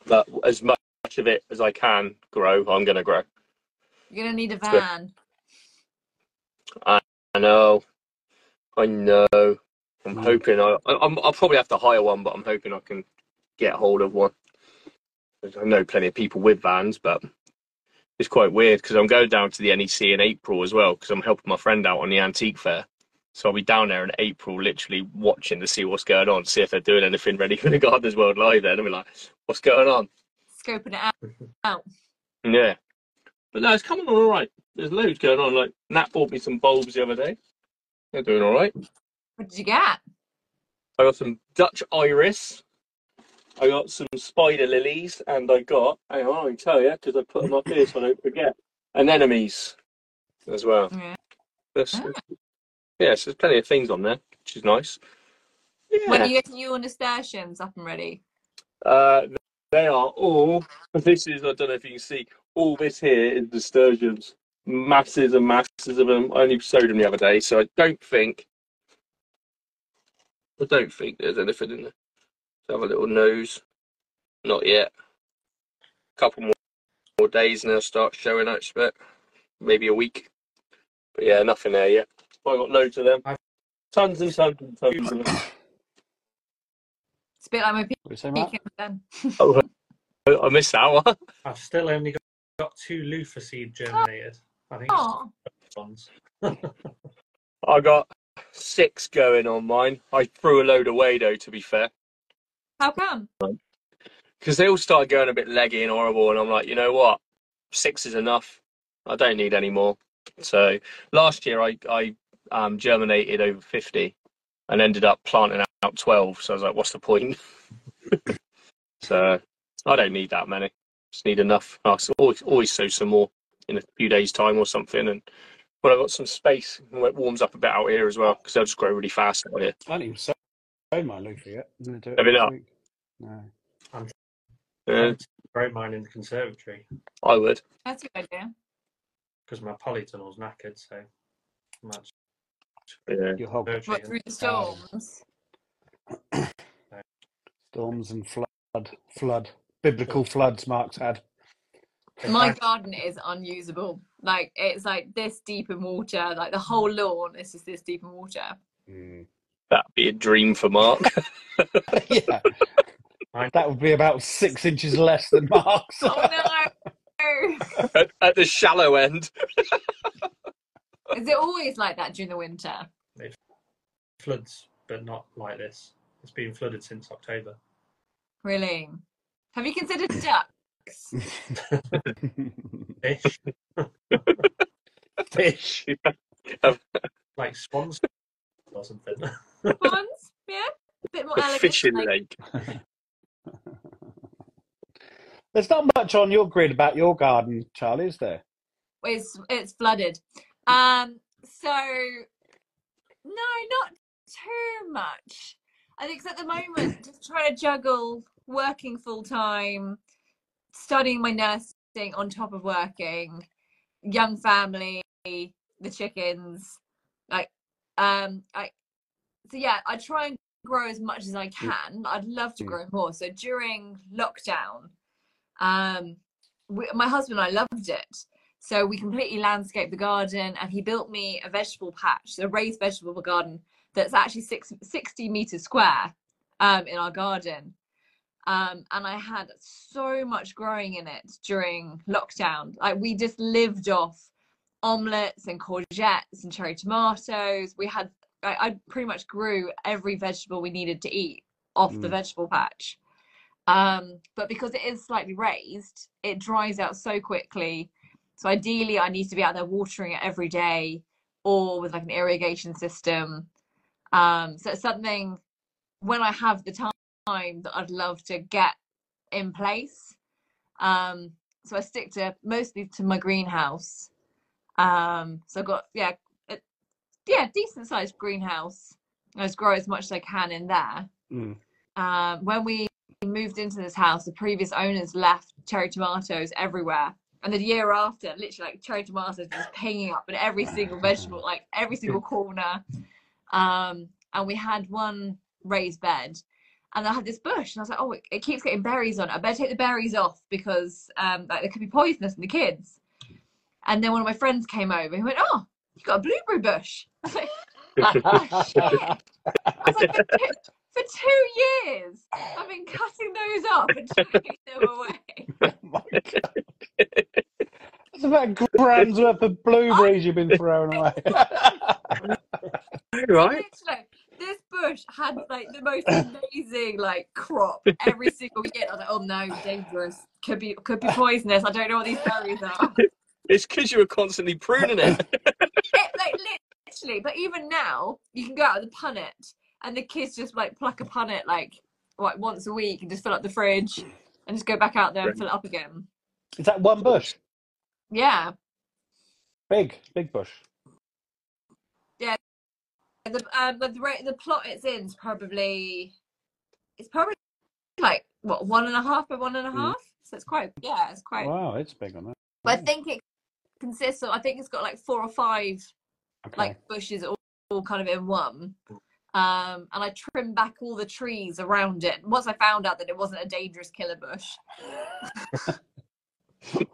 But as much of it as I can grow, I'm going to grow. You're gonna need a good. van. I know, I know. I'm Mm. hoping I, I I'm, I'll probably have to hire one, but I'm hoping I can get hold of one. I know plenty of people with vans, but it's quite weird because I'm going down to the NEC in April as well because I'm helping my friend out on the antique fair. So I'll be down there in April, literally watching to see what's going on, see if they're doing anything ready for the Gardeners World Live. Then I'll be like, "What's going on?" Scoping it out. Yeah, but no, it's coming on all right. There's loads going on. Like Nat bought me some bulbs the other day. They're doing all right. What did you get? I got some Dutch iris. I got some spider lilies, and I got. Hang on, I can tell you because I put them up here so I don't forget. Anemones as well. Yeah. There's, ah. Yeah, so there's plenty of things on there, which is nice. When are you getting your nasturtiums up and ready? uh, they are all. This is. I don't know if you can see. All this here is nasturtiums. Masses and masses of them. I only sowed them the other day, so I don't think. I don't think there's anything in there. Let's have a little nose. Not yet. A couple more, more days and they'll start showing, I expect. Maybe a week. But yeah, nothing there yet. I got loads of them. I've- Tons and tons and tons of them. It's a bit like my What do you say, Matt? pecan. Oh, I missed that one. I've still only got, got two loofah seed germinated. I think it's Oh, ones. I got six going on mine. I threw a load away though, to be fair. how come? Because they all started going a bit leggy and horrible, and I'm like, you know what? Six is enough. I don't need any more. So last year I, I um, germinated over 50 and ended up planting out 12. So I was like, what's the point? so I don't need that many. Just need enough. I'll always, always sow some more in a few days' time or something, and when I've got some space it warms up a bit out here as well, because they'll just grow really fast out here. I haven't even sown my loofah yet. I'm going to do it Have you not? week. No. Yeah, Grow mine in the conservatory I would. That's a good idea. because my polytunnel's knackered. So much. Yeah. Your whole What through the storms? storms and flood, flood, biblical floods. Mark's had. My garden is unusable. Like it's like this deep in water. Like the whole lawn is just this deep in water. Mm. That'd be a dream for Mark. yeah, that would be about six inches less than Mark's. Oh no! at, at the shallow end. Is it always like that during the winter? floods, but not like this. It's been flooded since October. Really? Have you considered ducks? Fish, Fish. like swans or something. Ponds? Yeah. A bit more elegant. fishing like- lake. There's not much on your grid about your garden, Charley, is there? it's it's flooded. Um, so no, not too much. I think 'cause at the moment, just trying to juggle working full time, studying my nursing on top of working, young family, the chickens, like um, I so yeah, I try and grow as much as I can. I'd love to grow more. So during lockdown, um, we, my husband and I loved it. So we completely landscaped the garden, and he built me a vegetable patch, a raised vegetable garden that's actually six, 60 meters square um, in our garden. Um, and I had so much growing in it during lockdown. Like we just lived off omelets and courgettes and cherry tomatoes. We had, I, I pretty much grew every vegetable we needed to eat off the Mm. vegetable patch. Um, but because it is slightly raised, it dries out so quickly. So ideally, I need to be out there watering it every day, or with like an irrigation system. Um, so it's something when I have the time that I'd love to get in place. Um, so I stick to mostly to my greenhouse. Um, so I've got yeah, a, yeah, decent sized greenhouse. I just grow as much as I can in there. Mm. Um, when we moved into this house, the previous owners left cherry tomatoes everywhere. And the year after, literally like cherry tomatoes just pinging up in every single vegetable, like every single corner. Um, and we had one raised bed and I had this bush and I was like, oh, it, it keeps getting berries on it. I better take the berries off because um, like, they could be poisonous in the kids. And then one of my friends came over and he went, oh, you've got a blueberry bush. I was like, I was like, for, two, years, I've been cutting those up and chucking them away. Oh my God. That's about a grand's worth of blueberries you've been throwing away. Right. Literally, this bush had like the most amazing like crop every single year. I was like, oh no, dangerous. Could be could be poisonous. I don't know what these berries are. It's because you were constantly pruning it. It, like literally, but even now, you can go out with a punnet, and the kids just like pluck a punnet like like once a week and just fill up the fridge and just go back out there and fill it up again. Is that one bush? Yeah. Big, big bush. Yeah. The um but the the plot it's in is probably it's probably like what one and a half by one and a half. Mm. So it's quite yeah, it's quite Wow, it's big on that. but I think it consists of I think it's got like four or five Okay. like bushes all, all kind of in one. Um, and I trimmed back all the trees around it. Once I found out that it wasn't a dangerous killer bush.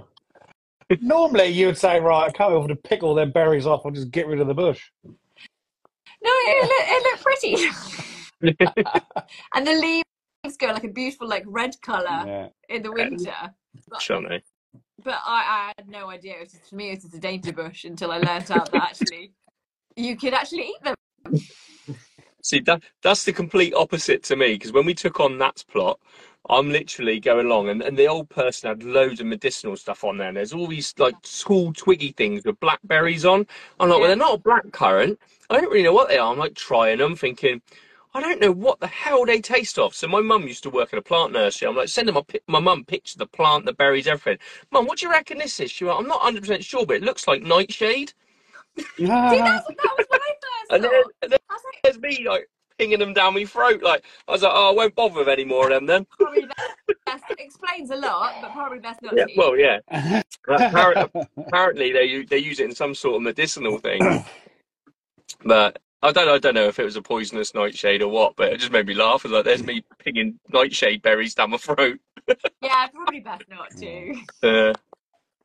Normally, you would say, right, I can't be able to pick all them berries off. I'll just get rid of the bush. No, it, looked, it looked pretty. and the leaves go like a beautiful like red color Yeah. in the winter. But, Johnny. but I, I had no idea. It was just, for me, it was just a danger bush until I learnt out that actually you could actually eat them. See, that that's the complete opposite to me because when we took on Nat's plot, I'm literally going along and, and the old person had loads of medicinal stuff on there. And there's all these like tall twiggy things with blackberries on. I'm like, well, they're not a black currant. I don't really know what they are. I'm like trying them, thinking, I don't know what the hell they taste of. So my mum used to work at a plant nursery. I'm like sending my my mum pictures of the plant, the berries, everything. Mum, what do you reckon this is? She went, I'm not 100 percent sure, but it looks like nightshade. See, that's, that was my first And then, and then I was like, there's me like pinging them down my throat. Like I was like, oh, I won't bother with any more of them then. probably best, best explains a lot, but probably best not Yeah, to. well, yeah. Appar- Apparently, they they use it in some sort of medicinal thing. But I don't I don't know if it was a poisonous nightshade or what. But it just made me laugh. It was like there's me pinging nightshade berries down my throat. Yeah, probably best not to. Uh,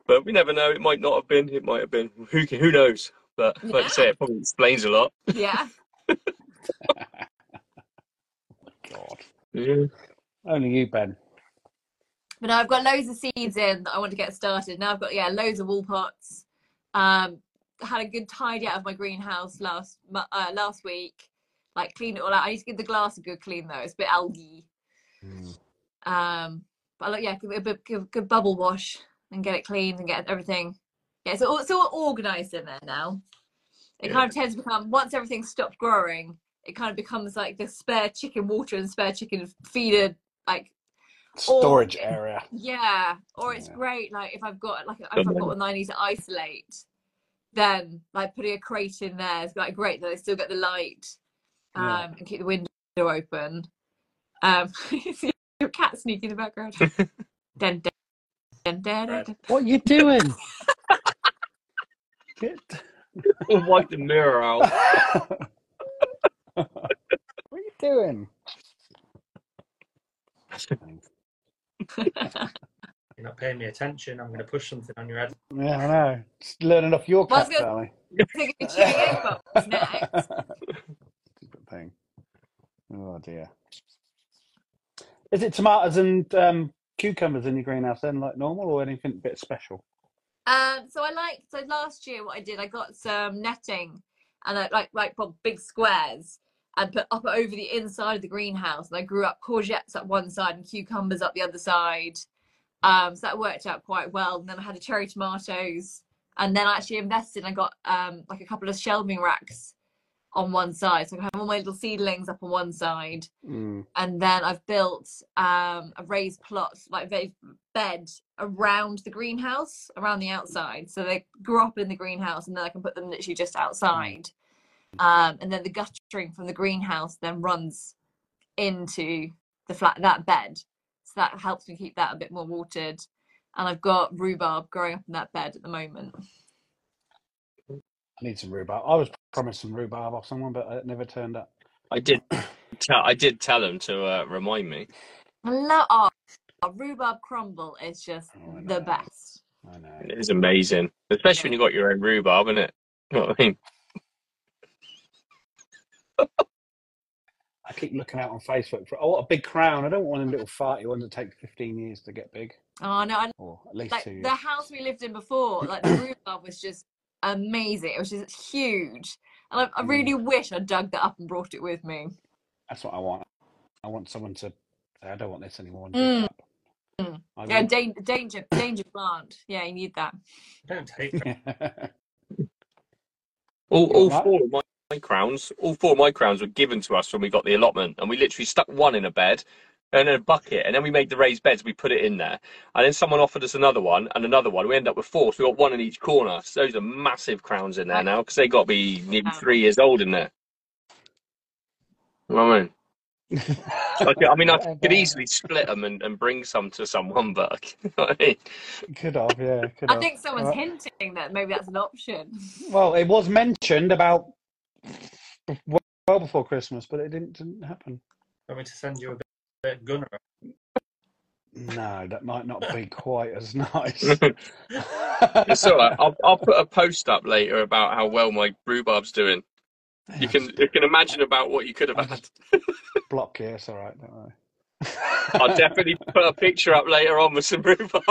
but we never know. It might not have been. It might have been. Who who knows? But like you say, it probably explains a lot. Yeah. God. Yeah. Only you, Ben. But no, I've got loads of seeds in that I want to get started. Now I've got yeah, loads of wool pots. Um, had a good tidy out of my greenhouse last uh, last week. Like clean it all out. I need to give the glass a good clean though. It's a bit algae. Um, but like, yeah, give it a bit, give, good bubble wash and get it cleaned and get everything. Yeah, it's all, it's all organised in there now. It kind of tends to become once everything stopped growing, it kind of becomes like the spare chicken water and spare chicken feeder like Storage Or- area. yeah, or it's Yeah. great. Like if I've got like if I've got one that I need to isolate, then like putting a crate in there is like great that I still get the light, um, Yeah. and keep the window open. Um, you see your cat sneaking in the background. dun, dun, dun, dun, dun, dun. What are you doing? Get... Wipe the mirror out. what are you doing? You're not paying me attention. I'm going to push something on your head. Yeah, I know. Just learning off your Well, I cat, was darling. Taking a chewing Xbox next. Stupid thing. Oh dear. Is it tomatoes and um, cucumbers in your greenhouse then, like normal, or anything a bit special? Um, so I like so last year what I did, I got some netting and I like like big squares and put up over the inside of the greenhouse. And I grew up courgettes up one side and cucumbers up the other side. Um, so that worked out quite well. And then I had a cherry tomatoes, and then I actually invested. I got um like a couple of shelving racks on one side, so I have all my little seedlings up on one side Mm. and then I've built um, a raised plot, like a bed around the greenhouse, around the outside, so they grow up in the greenhouse, and then I can put them literally just outside. Um, and then the guttering from the greenhouse then runs into the flat that bed, so that helps me keep that a bit more watered. And I've got rhubarb growing up in that bed at the moment. I need some rhubarb. I was promised some rhubarb off someone, but it never turned up. I did. Tell, I did tell them to uh, remind me. I love oh, rhubarb crumble is just Oh, the best. I know. It is amazing, especially when you've got your own rhubarb, isn't it? You know what I mean? I keep looking out on Facebook for oh, what a big crown. I don't want them little farty ones that take 15 years to get big, Oh no, I or at least like two years. the house we lived in before, like the rhubarb was just amazing. It was just huge, and I, I Mm. really wish I dug that up and brought it with me. That's what I want. I want someone to say, I don't want this anymore. Mm. Mm. Yeah, will. dan- danger, danger plant. Yeah, you need that. Don't take All, all got four of my, my crowns, all four of my crowns were given to us when we got the allotment, and we literally stuck one in a bed and then a bucket, and then we made the raised beds. We put it in there, and then someone offered us another one and another one. We ended up with four, so we got one in each corner. So those are massive crowns in there now because they got to be nearly Wow. three years old in there. You know what I mean? I, could- I mean, I could easily split them and, and bring some to someone, but you know I mean? Could have, yeah. Could I have. think someone's Uh, hinting that maybe that's an option. Well, it was mentioned about well before Christmas, but it didn't, didn't happen. Want me to send you a bit, bit gunner? No, that might not be quite as nice. It's all right. I'll, I'll put a post up later about how well my rhubarb's doing. You can you can imagine about what you could have had. block here. It's all right. Don't worry. I'll definitely put a picture up later on with some rhubarb.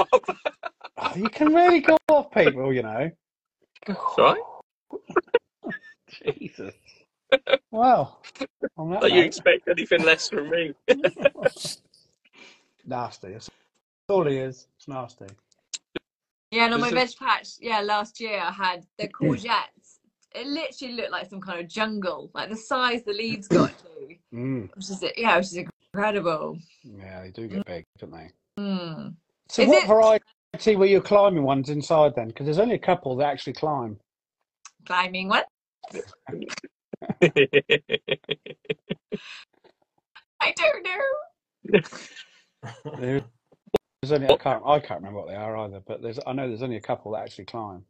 Oh, you can really go off people, you know. Sorry? Jesus. Wow. On that Don't you expect anything less from me? nasty. That's all he is. It's nasty. Yeah, and on my veg patch, yeah, last year I had the courgettes. It literally looked like some kind of jungle, like the size the leaves got to. Mm. Which is yeah, which is incredible. Yeah, they do get big, don't they? Mm. So, Is what it- variety were your climbing ones inside then? Because there's only a couple that actually climb. climbing one. I don't know. There's only I oh. can't I can't remember what they are either, but there's I know there's only a couple that actually climb.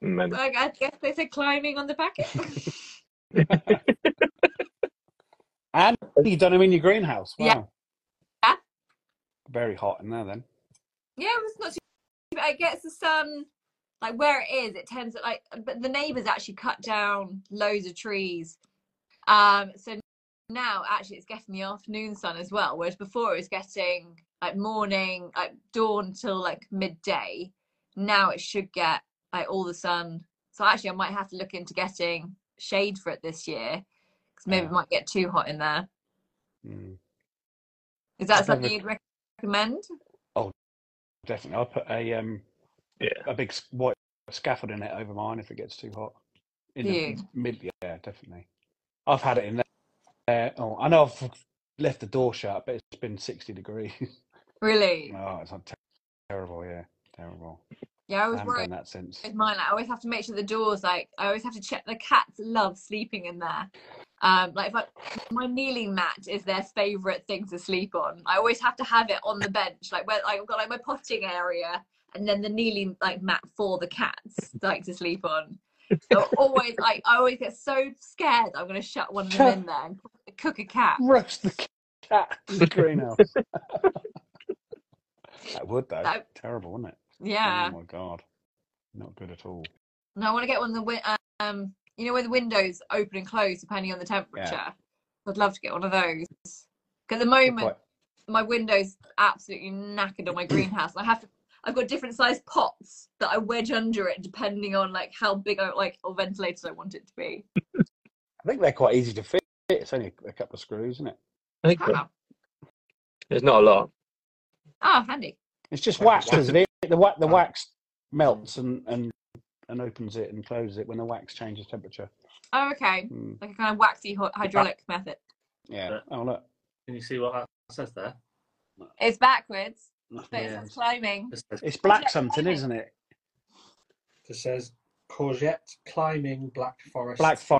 Men. I I guess they said climbing on the packet. And you've done them in your greenhouse. Wow. Yeah. Yeah. Very hot in there then. yeah, it was not too. It gets the um, sun like where it is. It tends to like, but the neighbours actually cut down loads of trees. Um, so now actually it's getting the afternoon sun as well, whereas before it was getting like morning, like dawn till like midday. Now it should get like all the sun. So actually, I might have to look into getting shade for it this year because maybe Yeah. it might get too hot in there. Mm, Is that something you'd recommend? Oh definitely. I'll put a um Yeah. a big white scaffolding it over mine if it gets too hot. In Do the mid yeah, definitely. I've had it in there. Oh, I know I've left the door shut, but it's been sixty degrees. Really? oh, it's not ter- terrible, yeah. Terrible. Yeah, I was worried. done that since. with mine. Like, I always have to make sure the doors like I always have to check. The cats love sleeping in there. Um, like if I, my kneeling mat is their favorite thing to sleep on. I always have to have it on the bench, like where like, I've got like my potting area, and then the kneeling like mat for the cats like to sleep on. So always like I always get so scared I'm going to shut one of them in there and cook a cat. Roast the cat in the greenhouse. that would though. That- Terrible, wouldn't it? Yeah. Oh my god. Not good at all. And I want to get one of the um, you know, where the windows open and close depending on the temperature. Yeah. I'd love to get one of those. 'Cause at the moment, quite- my window's absolutely knackered on my greenhouse. I have to. I've got different size pots that I wedge under it depending on like how big I like or ventilated I want it to be. I think they're quite easy to fit. It's only a couple of screws, isn't it? I think Ah, there's not a lot. ah, handy. It's just wax, wax. isn't it? The wax, the Oh. wax melts and, and and opens it and closes it when the wax changes temperature. Oh, okay. Mm, Like a kind of waxy hy- hydraulic method. yeah. Yeah. Oh look. Can you see what that says there? It's backwards, but Yeah. it's climbing. It's black Courgette something, climbing. isn't it? it says courgette climbing black forest Black fo-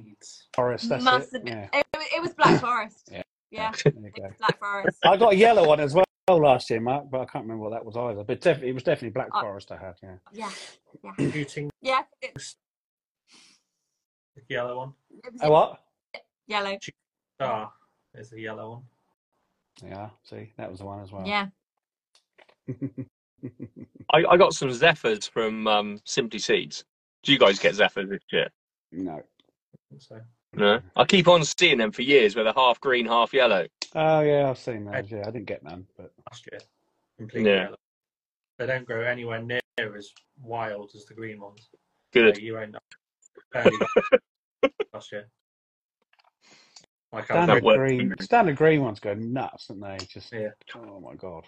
Forest, that's Must it. Yeah. It, was- it was Black Forest. Yeah. Yeah, There you go. Black Forest. I got a yellow one as well last year, Mark, but I can't remember what that was either. But definitely, it was definitely Black Oh. Forest I had. Yeah. Yeah, Shooting yeah. It's the yellow one. it was Oh what? yellow. Star is the yellow one. Yeah. See, that was the one as well. Yeah. I, I got some Zephyrs from um, Simply Seeds. Do you guys get Zephyrs this year? no. So No. I keep on seeing them for years where they're half green, half yellow. Oh yeah, I've seen those. Yeah, I didn't get none, but last year, completely Yeah. yellow. They don't grow anywhere near as wild as the green ones. Good. So you won't know. Barely got last year. Like standard green, standard green ones go nuts, don't they? Just Yeah. oh my god.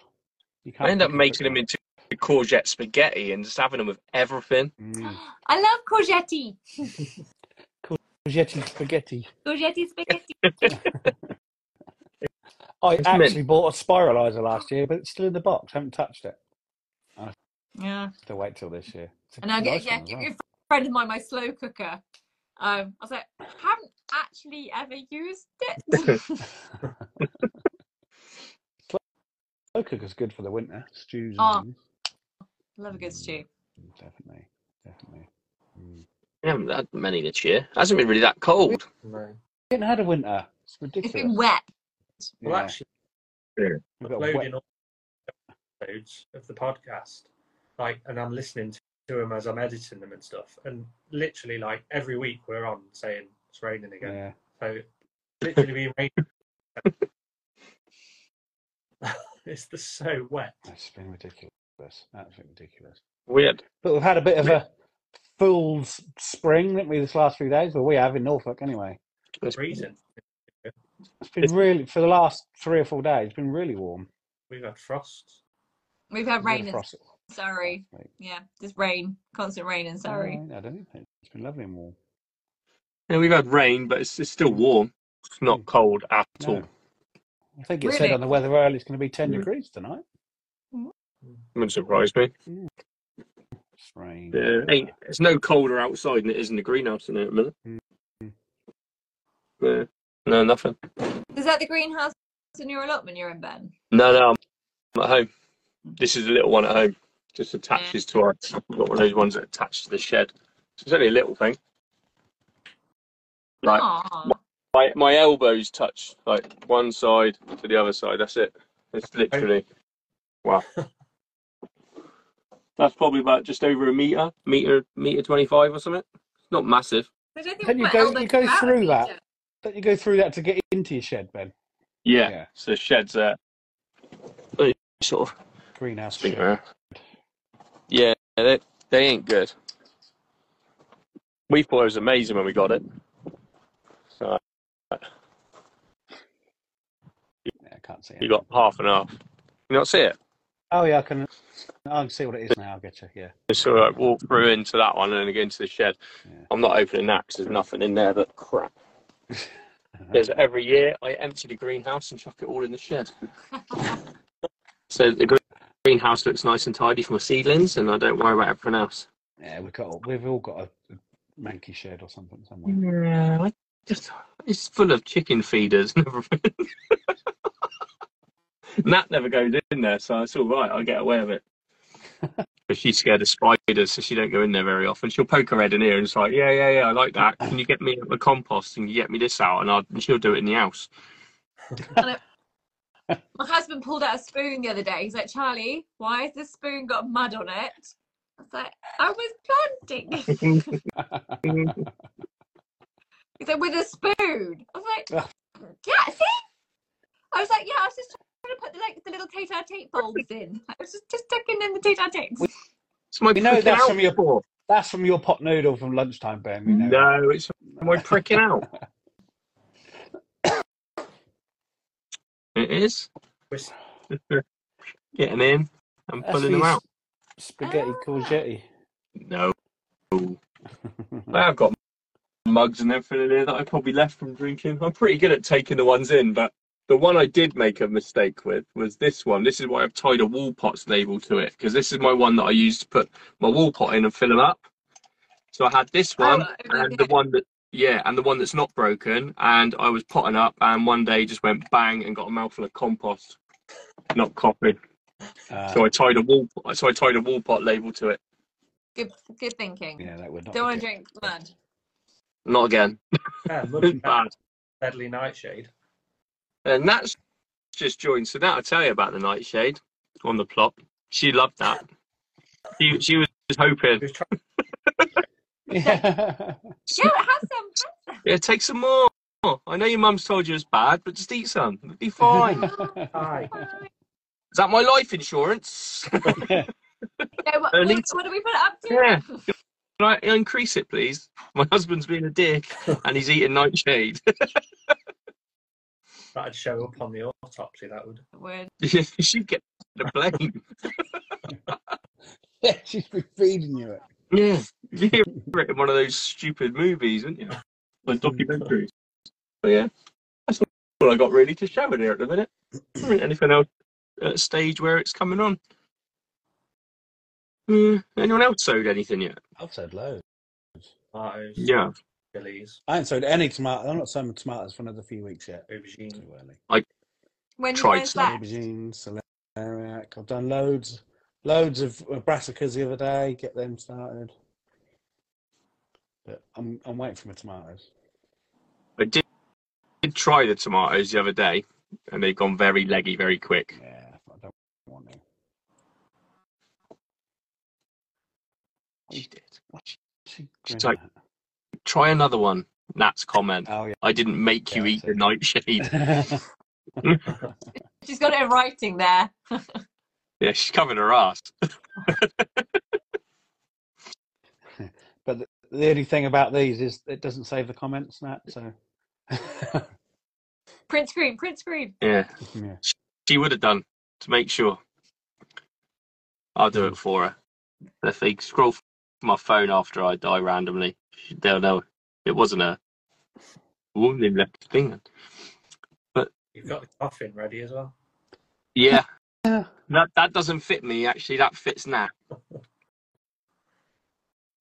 You I end up making them into courgette spaghetti and just having them with everything. Mm. I love courgette. Courgette spaghetti. Courgette spaghetti. I It's actually mint. bought a spiralizer last year, but it's still in the box. haven't touched it. Yeah. To wait till this year. And I get nice yeah, one well. a friend of mine, my slow cooker. Um, I was like, haven't actually ever used it. Slow cooker's good for the winter. Stews and Oh. things. Love a good stew. Definitely, definitely. Mm. We haven't had many this year. It hasn't been really that cold. no. We haven't had a winter. It's It's ridiculous. been wet. Well, Yeah, actually, we've got wet- uploading all episodes of the podcast, like, and I'm listening to them as I'm editing them and stuff. And literally, like every week, we're on saying it's raining again. Yeah. So literally being raining. it's just so wet. It's been ridiculous. Absolutely ridiculous. Weird. But we've had a bit of a fool's spring, haven't we, this last few days? Well, we have in Norfolk anyway. For It's- Freezing. It's been really, for the last three or four days, it's been really warm. We've had frosts. We've had rain in Surrey. Oh, yeah, just rain, constant rain in Surrey. Oh, I don't know. It's been lovely and warm. Yeah, we've had rain, but it's, it's still warm. It's not hmm. cold at all. No. I think it said on the weather early it's going to be 10 Mm. degrees tonight. Wouldn't surprise me. Strange. Yeah, ain't it's no colder outside than it is in the greenhouse in a minute. Mm. Yeah. No, nothing. Is that the greenhouse in your allotment you're in, Ben? No, no, I'm at home. This is a little one at home. Just attaches to our. We've got one of those ones that attach to the shed. So it's only a little thing. Like Aw. My my elbows touch like one side to the other side. That's it. It's literally wow. That's probably about just over a meter, meter, meter twenty-five or something. It's not massive. I don't think Can you go- you go through that? reach. Don't you go through that to get into your shed, Ben? Yeah. Yeah. So sheds uh sort of Greenhouse Speak shed. Yeah, they they ain't good. We thought it was amazing when we got it. So Yeah, I can't see it. you got half and half. You not see it? Oh yeah, I can. I can see what it is now. I get you. Yeah. So I walk through into that one and then go into the shed. Yeah. I'm not opening that because there's nothing in there but crap. There's every year I empty the greenhouse and chuck it all in the shed. so the greenhouse looks nice and tidy for my seedlings, and I don't worry about everything else. Yeah, we've got. We've all got a, a manky shed or something somewhere. Yeah, I just it's full of chicken feeders and everything. Nat never goes in there, so it's all right. I get away with it. But she's scared of spiders, so she don't go in there very often. She'll poke her head in here and it's like, yeah, yeah, yeah, I like that. Can you get me the compost and you get me this out? And, I, and she'll do it in the house. My husband pulled out a spoon the other day. He's like, Charley, why has this spoon got mud on it? I was like, I was planting. He said, with a spoon. I was like, yeah, see? I was like, yeah, I was just trying to put the, like the little tête-à-tête bulbs in. I was just, just tucking in the tête-à-têtes. It's my You know that's out from your- report. That's from your pot noodle from lunchtime, Ben. We know. No, it's my pricking out. it is. Whis- Getting in and That's pulling them out. Spaghetti ah. courgette. No. I've got mugs and everything in here that I probably left from drinking. I'm pretty good at taking the ones in, but the one I did make a mistake with was this one. This is why I've tied a wool pots label to it because this is my one that I use to put my wool pot in and fill them up. So I had this one Oh, and the one that yeah, and the one that's not broken. And I was potting up, and one day just went bang and got a mouthful of compost, not coffee. Uh, So I tied a wall. So I tied a wool pot label to it. Good, good thinking. yeah, that would not. Don't want to drink mud. Not again. Yeah, muddy Bad. deadly nightshade. And that's just joined. So now I'll tell you about the nightshade on the plot. She loved that. She, she was hoping, He was trying Yeah. Yeah, have some. Yeah, take some more. I know your mum's told you it's bad, but just eat some. It'll be fine. to hide. Is that my life insurance? Yeah, what, what, what do we put it up to? Yeah. Can I increase it, please? My husband's being a dick and he's eating nightshade. That'd show up on the autopsy, that would. Word. you should get the blame. yeah, she's been feeding you it. Yeah. You hear it in one of those stupid movies, wouldn't you? Like documentaries. But yeah, that's all I got really to show in here at the minute. There ain't Anything else at a stage where it's coming on? Yeah. Anyone else sowed anything yet? I've said loads. Tomatoes, Yeah. Chilies, I haven't sowed any tomato. I'm not sowing tomatoes for another few weeks yet. aubergine. Too early. I When Tried guys some left. Aubergines, celeriac. I've done loads, loads of uh, brassicas the other day. Get them started. But I'm I'm waiting for my tomatoes. I did, did try the tomatoes the other day and they've gone very leggy very quick. Yeah, I don't want to. She did. She She's like- Try another one. Nat's comment. oh yeah. I didn't make you Yeah, I eat the nightshade. She's got it in writing there. Yeah, she's covering her ass. but the, the only thing about these is it doesn't save the comments, Nat. So Print screen, print screen. Yeah, yeah. she would have done to make sure. I'll do it mm. for her. If they scroll from my phone after I die randomly, they'll know it wasn't her. Wounded left finger. But you've got the coffin ready as well. Yeah, Yeah. that that doesn't fit me. Actually, that fits Nat.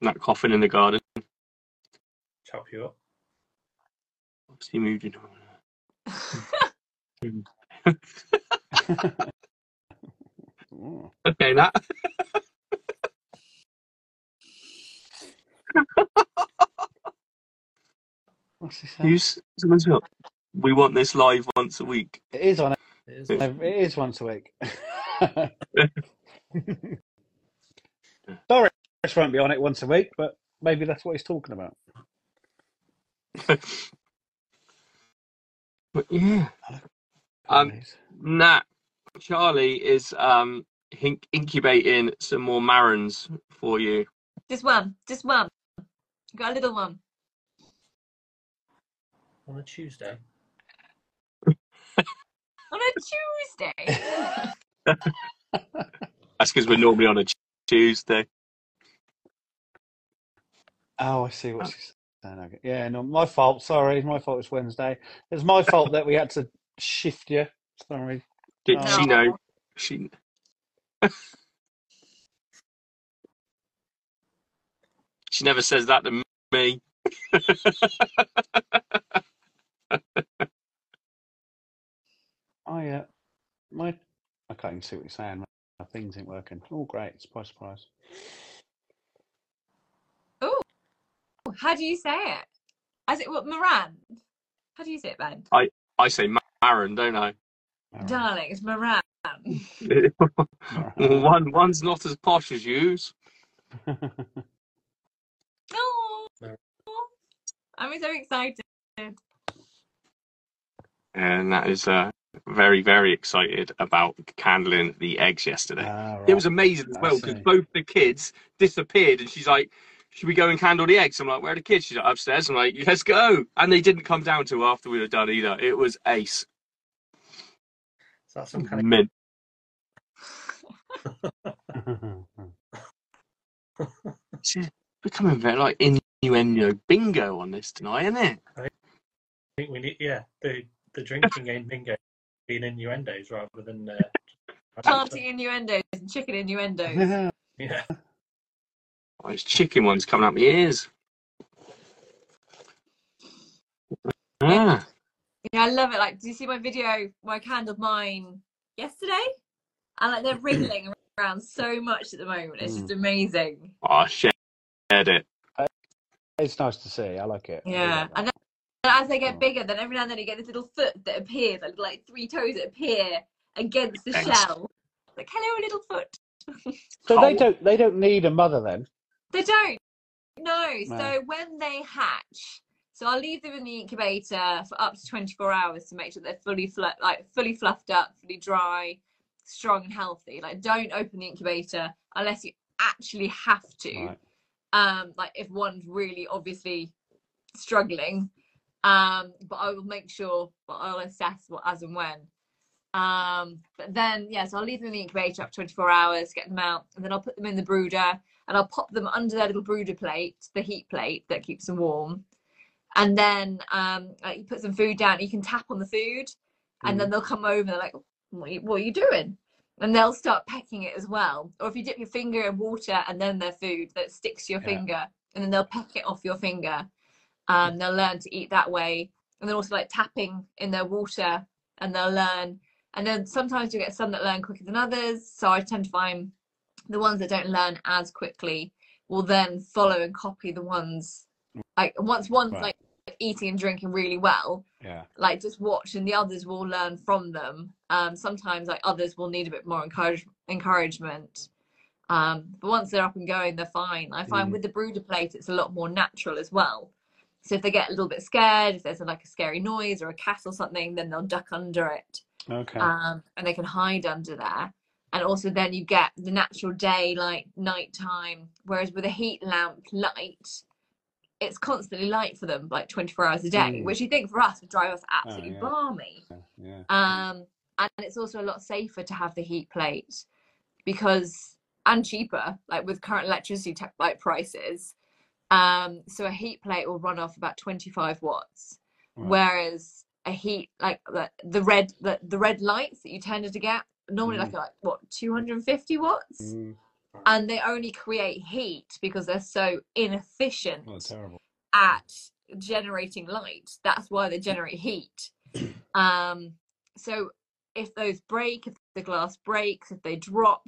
That coffin in the garden. Chop you up. He moved in. Oh. Okay, that. What's he saying? Who's someone's got? We want this live once a week. It is on. It is. It is once a week. Sorry, Chris won't be on it once a week, but maybe that's what he's talking about. But yeah. Um, Nat, Charley is um hin- incubating some more Marans for you. just one, just one. Got a little one. On a Tuesday. On a Tuesday. That's because we're normally on a Tuesday. Oh, I see what she's saying. Yeah, no, my fault. Sorry, my fault. It's Wednesday. It's my fault that we had to shift you. Sorry. Did Oh. she know? She. she never says that to me. Oh yeah, my. I can't even see what you're saying. My things ain't working. Oh, great! Surprise, surprise. Oh, how do you say it? As it what Moran? How do you say it, Ben? I I say marron, don't I? All right. Darling, it's Moran. One one's not as posh as you's. Oh, I'm so excited. and that is uh, very very excited about candling the eggs yesterday. Ah, It was amazing as well because both the kids disappeared, and she's like, "Should we go and candle the eggs?" I'm like, "Where are the kids?" She's like, "Upstairs." I'm like, "Let's go!" And they didn't come down till after we were done either. It was ace, Is that some kind of mint. She's becoming very like innuendo bingo on this tonight, isn't it? I think we need, yeah, the the drinking game bingo being innuendos rather than uh, Planting innuendos and chicken innuendos. Yeah, Oh, it's chicken ones coming up my ears. Ah, Yeah, I love it. Like, do you see my video where I candled mine yesterday? And like they're wriggling around so much at the moment. It's just amazing. oh, I shared it. it's nice to see. I like it. I do Yeah. like. And then as they get bigger, then every now and then you get this little foot that appears, like, like three toes that appear against the Thanks. shell. Like, hello, little foot. So Oh. they don't. They don't need a mother then. They don't. No. No. So when they hatch, so I'll leave them in the incubator for up to 24 hours to make sure they're fully flu- like fully fluffed up, fully dry, strong and healthy. Like don't open the incubator unless you actually have to. Right. Um, like if one's really obviously struggling. Um, but I will make sure, but I'll assess what as and when. Um, but then yeah, so I'll leave them in the incubator up 24 hours, get them out, and then I'll put them in the brooder and I'll pop them under their little brooder plate, the heat plate that keeps them warm. And then um, you put some food down. You can tap on the food, and then they'll come over. and They're like, what are, you, "What are you doing?" And they'll start pecking it as well. Or if you dip your finger in water and then their food that sticks to your Yeah. finger, and then they'll peck it off your finger. Um, they'll learn to eat that way. And then also like tapping in their water, and they'll learn. And then sometimes you get some that learn quicker than others. So I tend to find the ones that don't learn as quickly will then follow and copy the ones like once one's Right. like eating and drinking really well Yeah. like just watch and the others will learn from them um sometimes like others will need a bit more encourage encouragement um but once they're up and going they're fine i find Mm. with the brooder plate it's a lot more natural as well so if they get a little bit scared if there's like a scary noise or a cat or something then they'll duck under it Okay. um, and they can hide under there. And also, then you get the natural daylight, nighttime. Whereas with a heat lamp light, it's constantly light for them, like 24 hours a day, Mm. which you think for us would drive us absolutely yeah. balmy. yeah. Um, and it's also a lot safer to have the heat plate because, and cheaper, like with current electricity te- like prices. Um, so a heat plate will run off about 25 watts Right. whereas a heat like the, the red the, the red lights that you tended to get normally Mm. like like what 250 watts Mm. and they only create heat because they're so inefficient Oh, at generating light. That's why they generate heat. Um, so if those break, if the glass breaks, if they drop,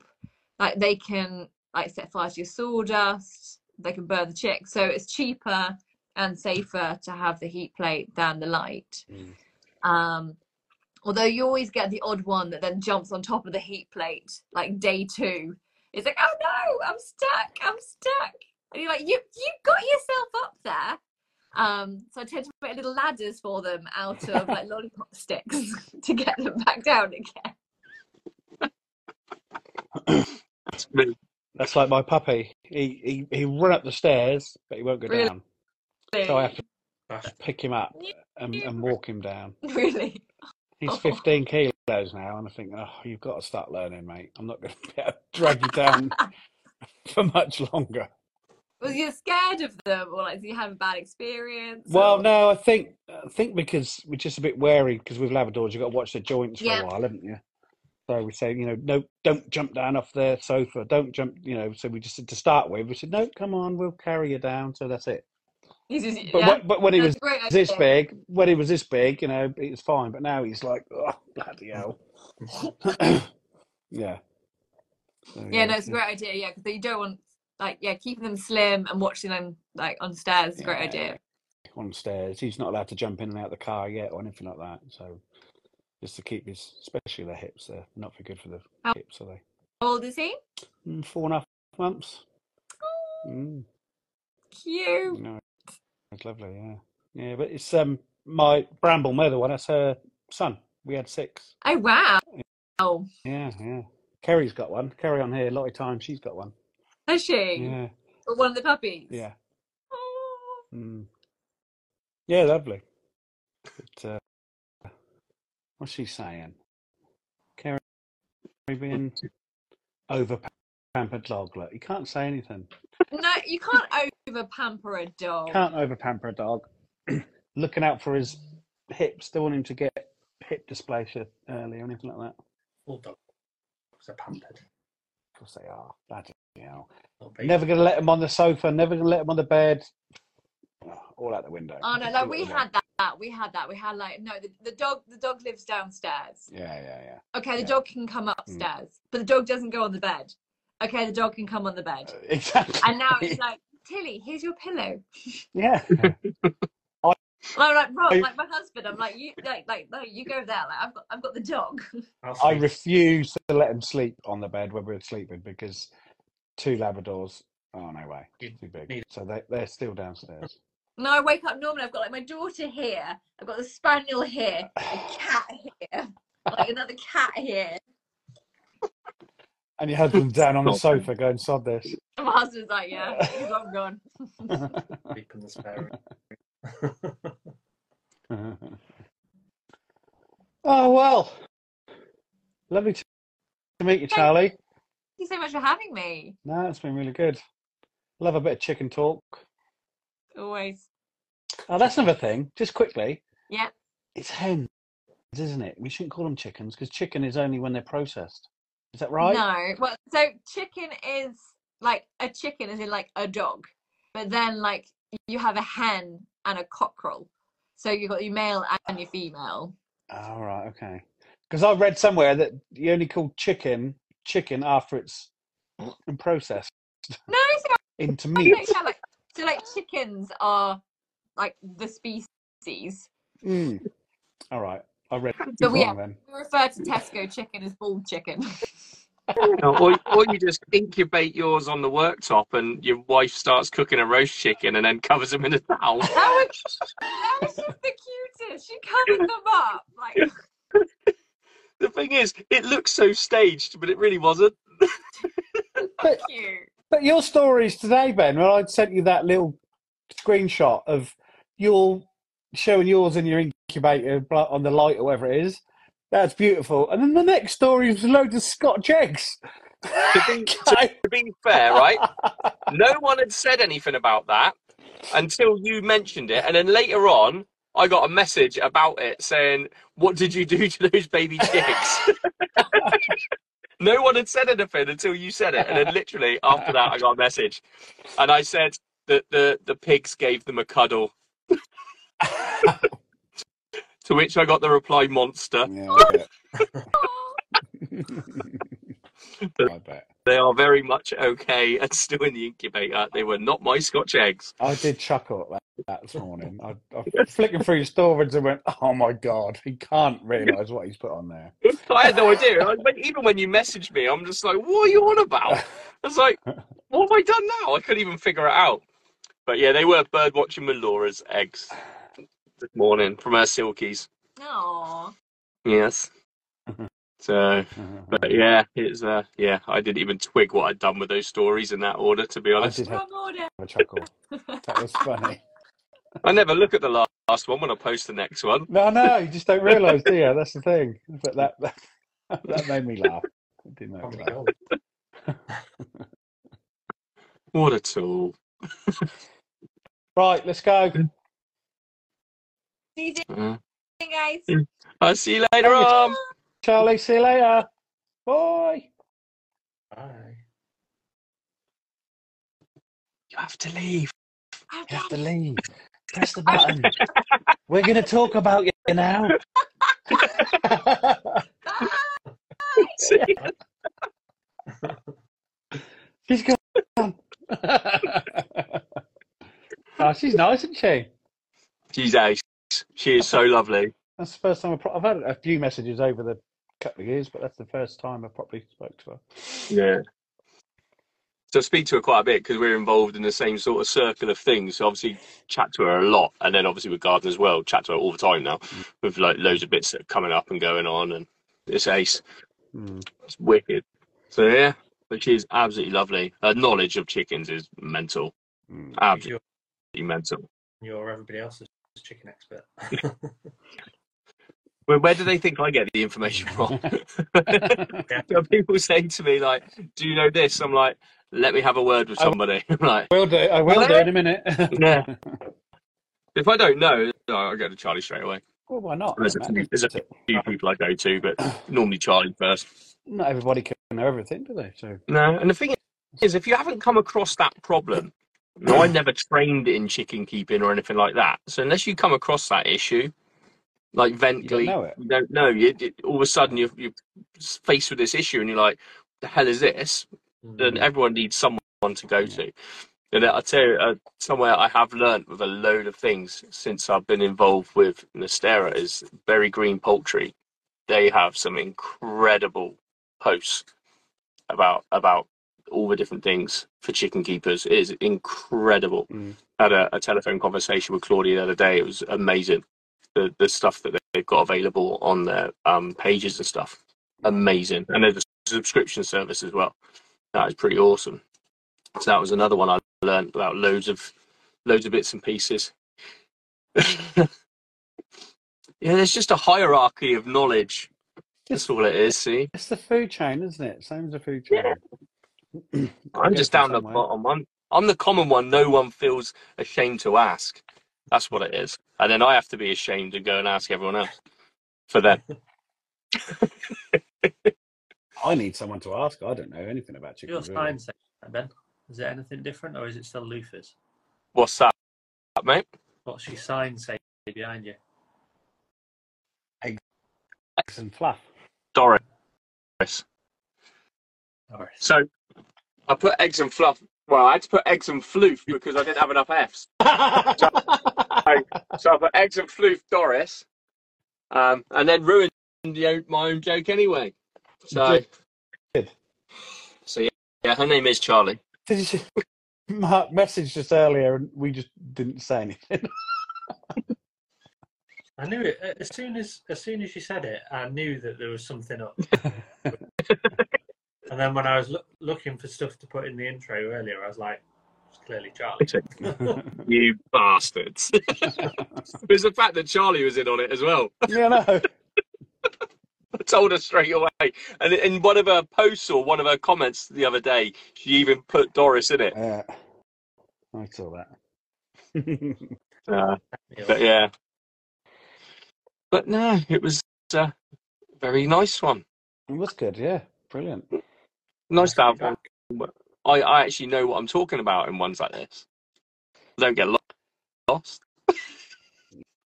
like they can like set fire to your sawdust, they can burn the chick. So it's cheaper and safer to have the heat plate than the light. Mm. Um, although you always get the odd one that then jumps on top of the heat plate, like day two. It's like, oh no, I'm stuck, I'm stuck. And you're like, you you got yourself up there. Um, so I tend to put little ladders for them out of like lollipop sticks to get them back down again. That's me. That's like my puppy. He he he run up the stairs, but he won't go Really? down. So I have to pick him up and, and walk him down. Really? He's Oh. 15 kilos now, and I think, oh, you've got to start learning, mate. I'm not going to be able to drag you down for much longer. Was you scared of them, or like, did you have a bad experience? Well, or- no, I think I think because we're just a bit wary because with Labradors you've got to watch the joints for Yeah. a while, haven't you? So we say, you know, no, don't jump down off the sofa. Don't jump, you know. So we just said to start with, we said, no, come on, we'll carry you down. So that's it. He's just- But yeah, when, but when he was this big, when he was this big, you know, it was fine. But now he's like, oh, bloody hell. yeah. So, Yeah, no, it's a great idea. Yeah, because you don't want like yeah, keeping them slim and watching them like on stairs is a great idea. on stairs. He's not allowed to jump in and out the car yet or anything like that. So just to keep his, especially the hips, they're not very good for the How- hips, are they? How old is he? Mm, Four and a half months. Mm, Cute. no, it's lovely, yeah. Yeah, but it's um my Bramble Mother one, that's her son. We had six. Oh wow. Oh, Yeah, yeah. Kerry's got one. Kerry on here, a lot of times she's got one. has she? Yeah, Or one of the puppies? yeah. Oh. Mm. Yeah, lovely. But, uh, what's she saying? Kerry being over pampered dog. Look, you can't say anything. No, you can't over pamper a dog. Can't over pamper a dog. Looking out for his hips, don't want him to get hip dysplasia early or anything like that. full dog. They're pampered. Of course they are. Bloody hell. Never going to let him on the sofa. Never going to let him on the bed. All out the window. Oh no, All like we had that. That we had that. We had like no, the, the dog. The dog lives downstairs. Yeah, yeah, yeah. Okay, the Yeah. dog can come upstairs, but the dog doesn't go on the bed. Okay, the dog can come on the bed. Uh, exactly. And now it's like, Tilly, here's your pillow. yeah. And I'm like, Rob, I- like my husband, I'm like, you like like no, you go there. Like I've got I've got the dog. I refuse to let him sleep on the bed when we're sleeping because two Labradors. Oh no way, too big. So they they're still downstairs. No, I wake up normally. I've got like my daughter here. I've got the spaniel here, a cat here, like another cat here. And your husband's down on the sofa going sod this. My husband's like, yeah, he's long gone. Sleep in the spare room. oh well, lovely to meet you, Charley. Thank you so much for having me. No, it's been really good. Love a bit of chicken talk. Always. Oh, that's another thing. Just quickly, Yeah. it's hens, isn't it? We shouldn't call them chickens because chicken is only when they're processed. Is that right? No. Well, so chicken is like a chicken, is in like a dog, but then like you have a hen and a cockerel. So you've got your male and your female. Oh, right, okay. Because I read somewhere that you only call chicken chicken after it's processed No, into meat. yeah, like, so like chickens are like the species. Mm. All right, I read So we- wrong then. We refer to Tesco chicken as bull chicken. Or, or you just incubate yours on the worktop and your wife starts cooking a roast chicken and then covers them in a towel. That was, that was just the cutest. She covered them up. Like, The thing is, it looks so staged, but it really wasn't. cute. But your stories today, Ben, when I sent you that little screenshot of your showing yours in your incubator on the light or whatever it is, that's beautiful. And then the next story was loads of Scotch eggs. To be, to, to be fair, right? No one had said anything about that until you mentioned it, and then later on, I got a message about it saying, "What did you do to those baby chicks?" No one had said anything until you said it, and then literally after that, I got a message, and I said that the the pigs gave them a cuddle. to which I got the reply, "Monster." Yeah, I bet. I bet. They are very much okay and still in the incubator. They were not my Scotch eggs. I did chuckle at that, that this morning. I, I was flicking through your storage and went, "Oh my god, he can't realise what he's put on there." I had no idea. I, when- even when you messaged me, I'm just like, "What are you on about?" I was like, "What have I done now?" I couldn't even figure it out. But yeah, they were bird watching with Laura's eggs this morning from her silkies. Aww. Yes. So, but yeah, it's uh, yeah. I didn't even twig what I'd done with those stories in that order, to be I honest. did have Wrong order. a chuckle. That was funny. I never look at the la- last one when I post the next one. No, no, you just don't realise, do you? That's the thing. But that that, that made me laugh. It did make me laugh. God. What a tool. Right, let's go. See you Uh, guys. I'll see you later on. Charley, see you later. Bye. Bye. You have to leave. You have to leave. Press the button. We're going to talk about you now. See? she's gone. oh, she's nice, isn't she? She's ace. She is so lovely. That's the first time I've, I've had a few messages over the couple of years, but that's the first time I properly spoke to her. Yeah. So I speak to her quite a bit because we're involved in the same sort of circle of things. So obviously chat to her a lot, and then obviously with Garden as well, chat to her all the time now, with like loads of bits that are coming up and going on, and it's ace. Mm. It's wicked. So yeah, but she's absolutely lovely. Her knowledge of chickens is mental, Mm. absolutely You're, mental. you're everybody else's chicken expert. Where, where do they think I get the information from? People saying to me like, "Do you know this?" I'm like, "Let me have a word with somebody." I'm like, will do. I will do in a minute. yeah. If I don't know, I go to Charley straight away. well, why not? There's a, man? there's a few people I go to, but normally Charley first. Not everybody can know everything, do they? So No, and the thing is, if you haven't come across that problem, know, I never trained in chicken keeping or anything like that. So unless you come across that issue, like vent You don't know it. you don't know. You, you- all of a sudden you're, you're faced with this issue, and you're like, "The hell is this?" Then everyone needs someone to go to. And I tell you, uh, somewhere I have learnt with a load of things since I've been involved with Nestera is Berry Green Poultry. They have some incredible posts about about all the different things for chicken keepers. It is incredible. Mm. I had a, a telephone conversation with Claudia the other day. It was amazing. The the stuff that they've got available on their um, pages and stuff. Amazing. And there's a subscription service as well. That is pretty awesome. So that was another one I learned about loads of loads of bits and pieces. yeah, there's just a hierarchy of knowledge. That's all it is. See, It's the food chain, isn't it? Same as the food chain. Yeah. I'm just down the bottom. I'm I'm the common one. No one feels ashamed to ask. That's what it is. And then I have to be ashamed to go and ask everyone else for them. I need someone to ask. I don't know anything about Your chickens. sign say Ben. Is it anything different, or is it still loofers? What's that, mate? What's your sign say behind you? Eggs and fluff. Doris. Or So I put eggs and fluff. Well, I had to put eggs and floof because I didn't have enough F's. So I put eggs and floof Doris, um, and then ruined the, my own joke anyway. So, so yeah, yeah, her name is Charley. Did you see? Mark messaged us earlier and we just didn't say anything. I knew it as soon as as soon as you said it. I knew that there was something up. And then when I was loo- looking for stuff to put in the intro earlier, I was like, "It's clearly Charley." You bastards! it was the fact that Charley was in on it as well. yeah, no. I told her straight away. And in one of her posts or one of her comments the other day, she even put Doris in it. Yeah. I saw that. Uh, but yeah. But no, it was a very nice one. It was good, yeah. Brilliant. Nice to have one. I, I actually know what I'm talking about in ones like this. I don't get lost.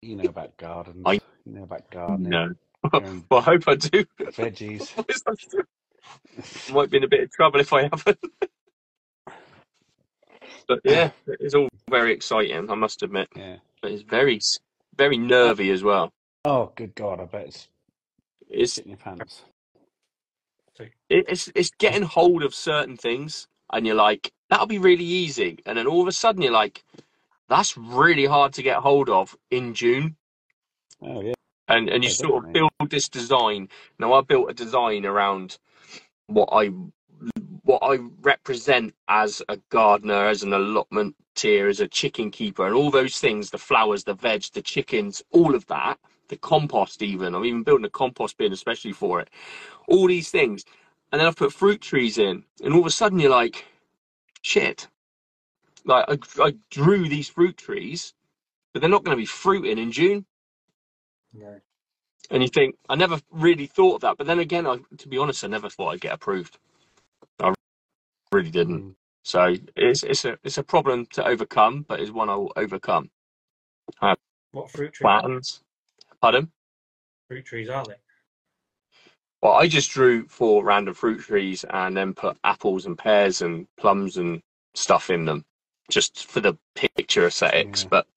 You know about gardens. I- You know about gardening. No. Well, I hope I do. veggies. Might be in a bit of trouble if I haven't. but yeah, it's all very exciting. I must admit, Yeah. but it's very, very nervy as well. Oh, good God! I bet it's It's in your pants. It- it's it's getting hold of certain things, and you're like, that'll be really easy, and then all of a sudden you're like, that's really hard to get hold of in June. Oh yeah. and and you Yeah, sort of build this design. Now I built a design around what I what I represent as a gardener, as an allotment tier, as a chicken keeper, and all those things, the flowers, the veg, the chickens, all of that, the compost even. I'm even building a compost bin especially for it. All these things. And then I've put fruit trees in, and all of a sudden you're like, shit. Like I, I drew these fruit trees, but they're not going to be fruiting in June No. and you think I never really thought of that. But then again, I, to be honest, I never thought I'd get approved. I really didn't. Mm. So it's it's a it's a problem to overcome, but it's one I will overcome. What fruit trees? Are Plans, pardon. fruit trees are they? Well, I just drew four random fruit trees and then put apples and pears and plums and stuff in them, just for the picture aesthetics. Yeah. But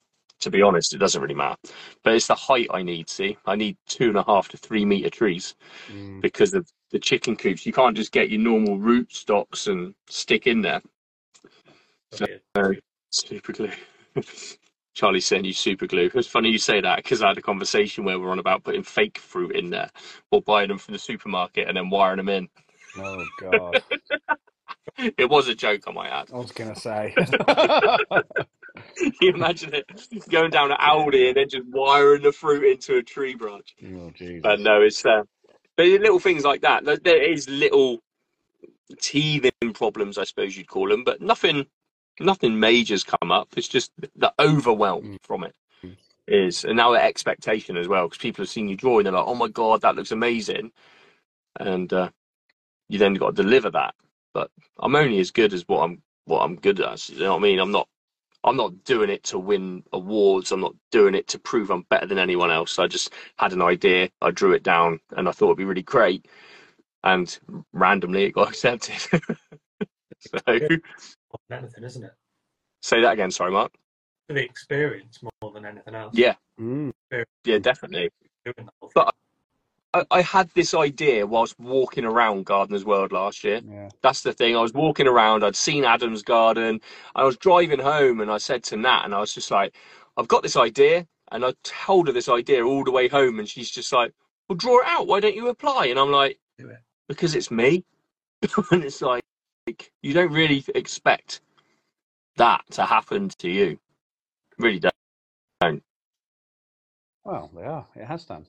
to be honest, it doesn't really matter. But it's the height I need. See, I need two and a half to three meter trees. Mm. because of the chicken coops. You can't just get your normal root stocks and stick in there. So, Super glue. Charley's saying you super glue. It's funny you say that because I had a conversation where we are on about putting fake fruit in there or buying them from the supermarket and then wiring them in. Oh God! It was a joke, I might add. I was gonna say. Can you imagine it going down to Aldi and then just wiring the fruit into a tree branch? oh Jesus! But no, it's uh, but little things like that. There- There is little teething problems, I suppose you'd call them, but nothing, nothing major's come up. It's just the overwhelm Mm. from it is, and now the expectation as well, because people have seen you draw and they're like, "Oh my god, that looks amazing," and uh, you then got to deliver that. But I'm only as good as what I'm what I'm good at. You know what I mean? I'm not. I'm not doing it to win awards. I'm not doing it to prove I'm better than anyone else. I just had an idea, I drew it down, and I thought it'd be really great. And randomly, it got accepted. so, more than anything, isn't it? say that again. Sorry, Mark. For the experience more than anything else. Yeah, Mm. yeah, definitely. Doing the whole But- I, I had this idea whilst walking around Gardener's World last year. Yeah. That's the thing. I was walking around. I'd seen Adam's garden. I was driving home, and I said to Nat, and I was just like, "I've got this idea." And I told her this idea all the way home, and she's just like, "Well, draw it out. Why don't you apply?" And I'm like, Do it. "Because it's me." and it's like, you don't really expect that to happen to you. Really don't. Well, they are. It has done.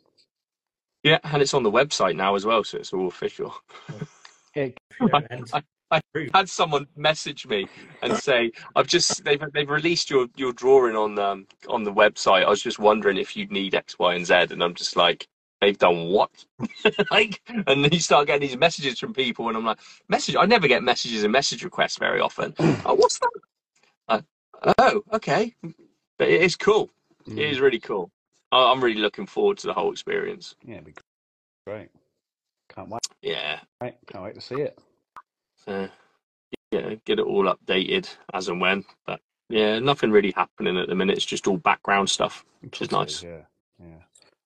Yeah, and it's on the website now as well, so it's all official. Yeah, don't enter. I had someone message me and say, "I've just they've they've released your your drawing on um on the website. I was just wondering if you'd need X, Y, and Z." And I'm just like, "They've done what?" like, and then you start getting these messages from people, and I'm like, "Message? I never get messages and message requests very often. oh, what's that? Uh, oh, okay, but it is cool. It Mm. is really cool. I- I'm really looking forward to the whole experience. Yeah, it'd be great. Can't wait. Yeah, Can't wait to see it. uh, yeah, get it all updated as and when. But yeah, nothing really happening at the minute. It's just all background stuff. Which is nice. Yeah, yeah.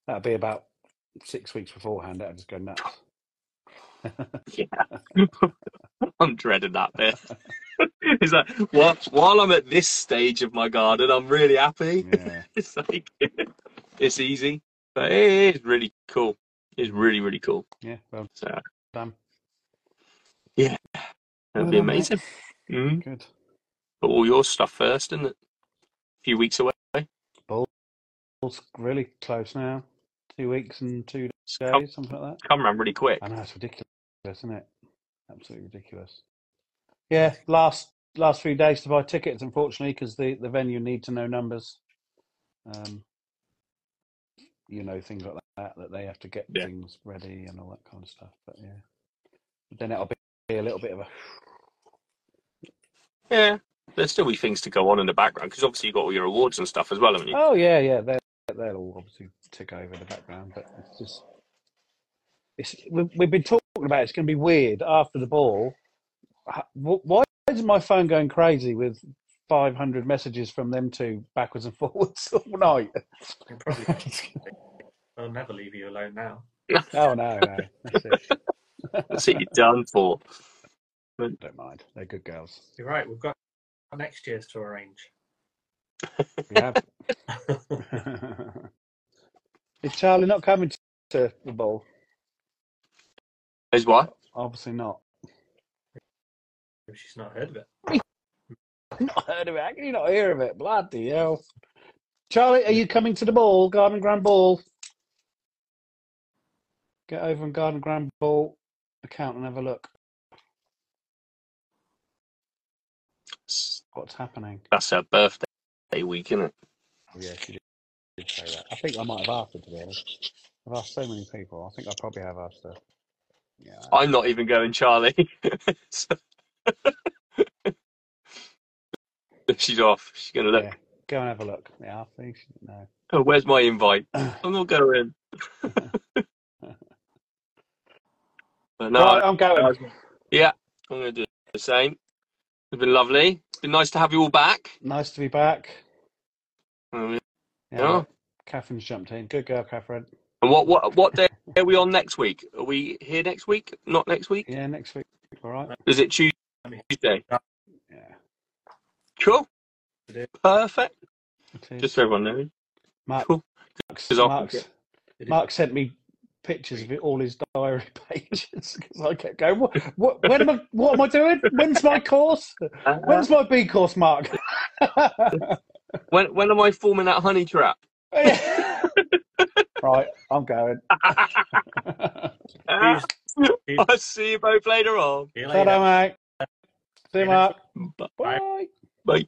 That'll be about six weeks beforehand. That'll just go nuts. Yeah, I'm dreading that bit. Is like while, while I'm at this stage of my garden, I'm really happy. yeah. It's like it's easy, but it is really cool. It's really really cool. Yeah. Well So Yeah, that'd Well be amazing. Mm. Good. But all your stuff first, isn't it? A few weeks away. It's really close now. Two weeks and two Come, days, something like that. come around really quick. I know it's ridiculous, isn't it? Absolutely ridiculous. Yeah, last last few days to buy tickets, unfortunately, because the the venue need to know numbers. Um, you know things like that that they have to get Yeah. things ready and all that kind of stuff. But yeah, then it'll be a little bit of a. Yeah, there's still be things to go on in the background because obviously you've got all your awards and stuff as well, haven't you? Oh yeah, yeah. They're, they'll all obviously tick over in the background, but it's just. It's, we've, we've been talking about it's going to be weird after the ball. Why is my phone going crazy with 500 messages from them two backwards and forwards all night? They'll probably they'll never leave you alone now. oh no, no, that's it. That's what you're done for. Don't mind. They're good girls. You're right. We've got next year's to arrange. We have. is Charley not coming to the ball? Is what? Obviously not. She's not heard of it. Not heard of it. How can you not hear of it? Bloody hell. Charley, are you coming to the ball? Garden Grand Ball? Get over on Garden Grand Ball account and have a look. What's happening? That's her birthday week, isn't it? Oh, yeah, she did, did say that. I think I might have asked her, to be honest. I've asked so many people. I think I probably have asked her. Yeah. I'm not even going, Charley. So- She's off. She's going to look. yeah. Go and have a look. Yeah, I think she, no. Oh, where's my invite? I'm not going. but no, right, I'm going. yeah, I'm going to do the same. It's been lovely. It's been nice to have you all back. Nice to be back. Um, Yeah. Yeah. Catherine's jumped in. Good girl, Catherine. And what what what day are we on next week? Are we here next week? Not next week? Yeah, next week. All right. Is it Tuesday? Yeah. Cool. Perfect. Just so everyone knows. Mark, cool. Mark's, 'Cause Mark's, Mark sent me pictures of it, all his diary pages because I kept going. What, what? When am I? What am I doing? When's my course? Uh-huh. When's my B course, Mark? When when am I forming that honey trap? right, I'm going. I'll see you both later on. See you Ta-da, later. mate. See you, Mark. Bye. Bye. Bye.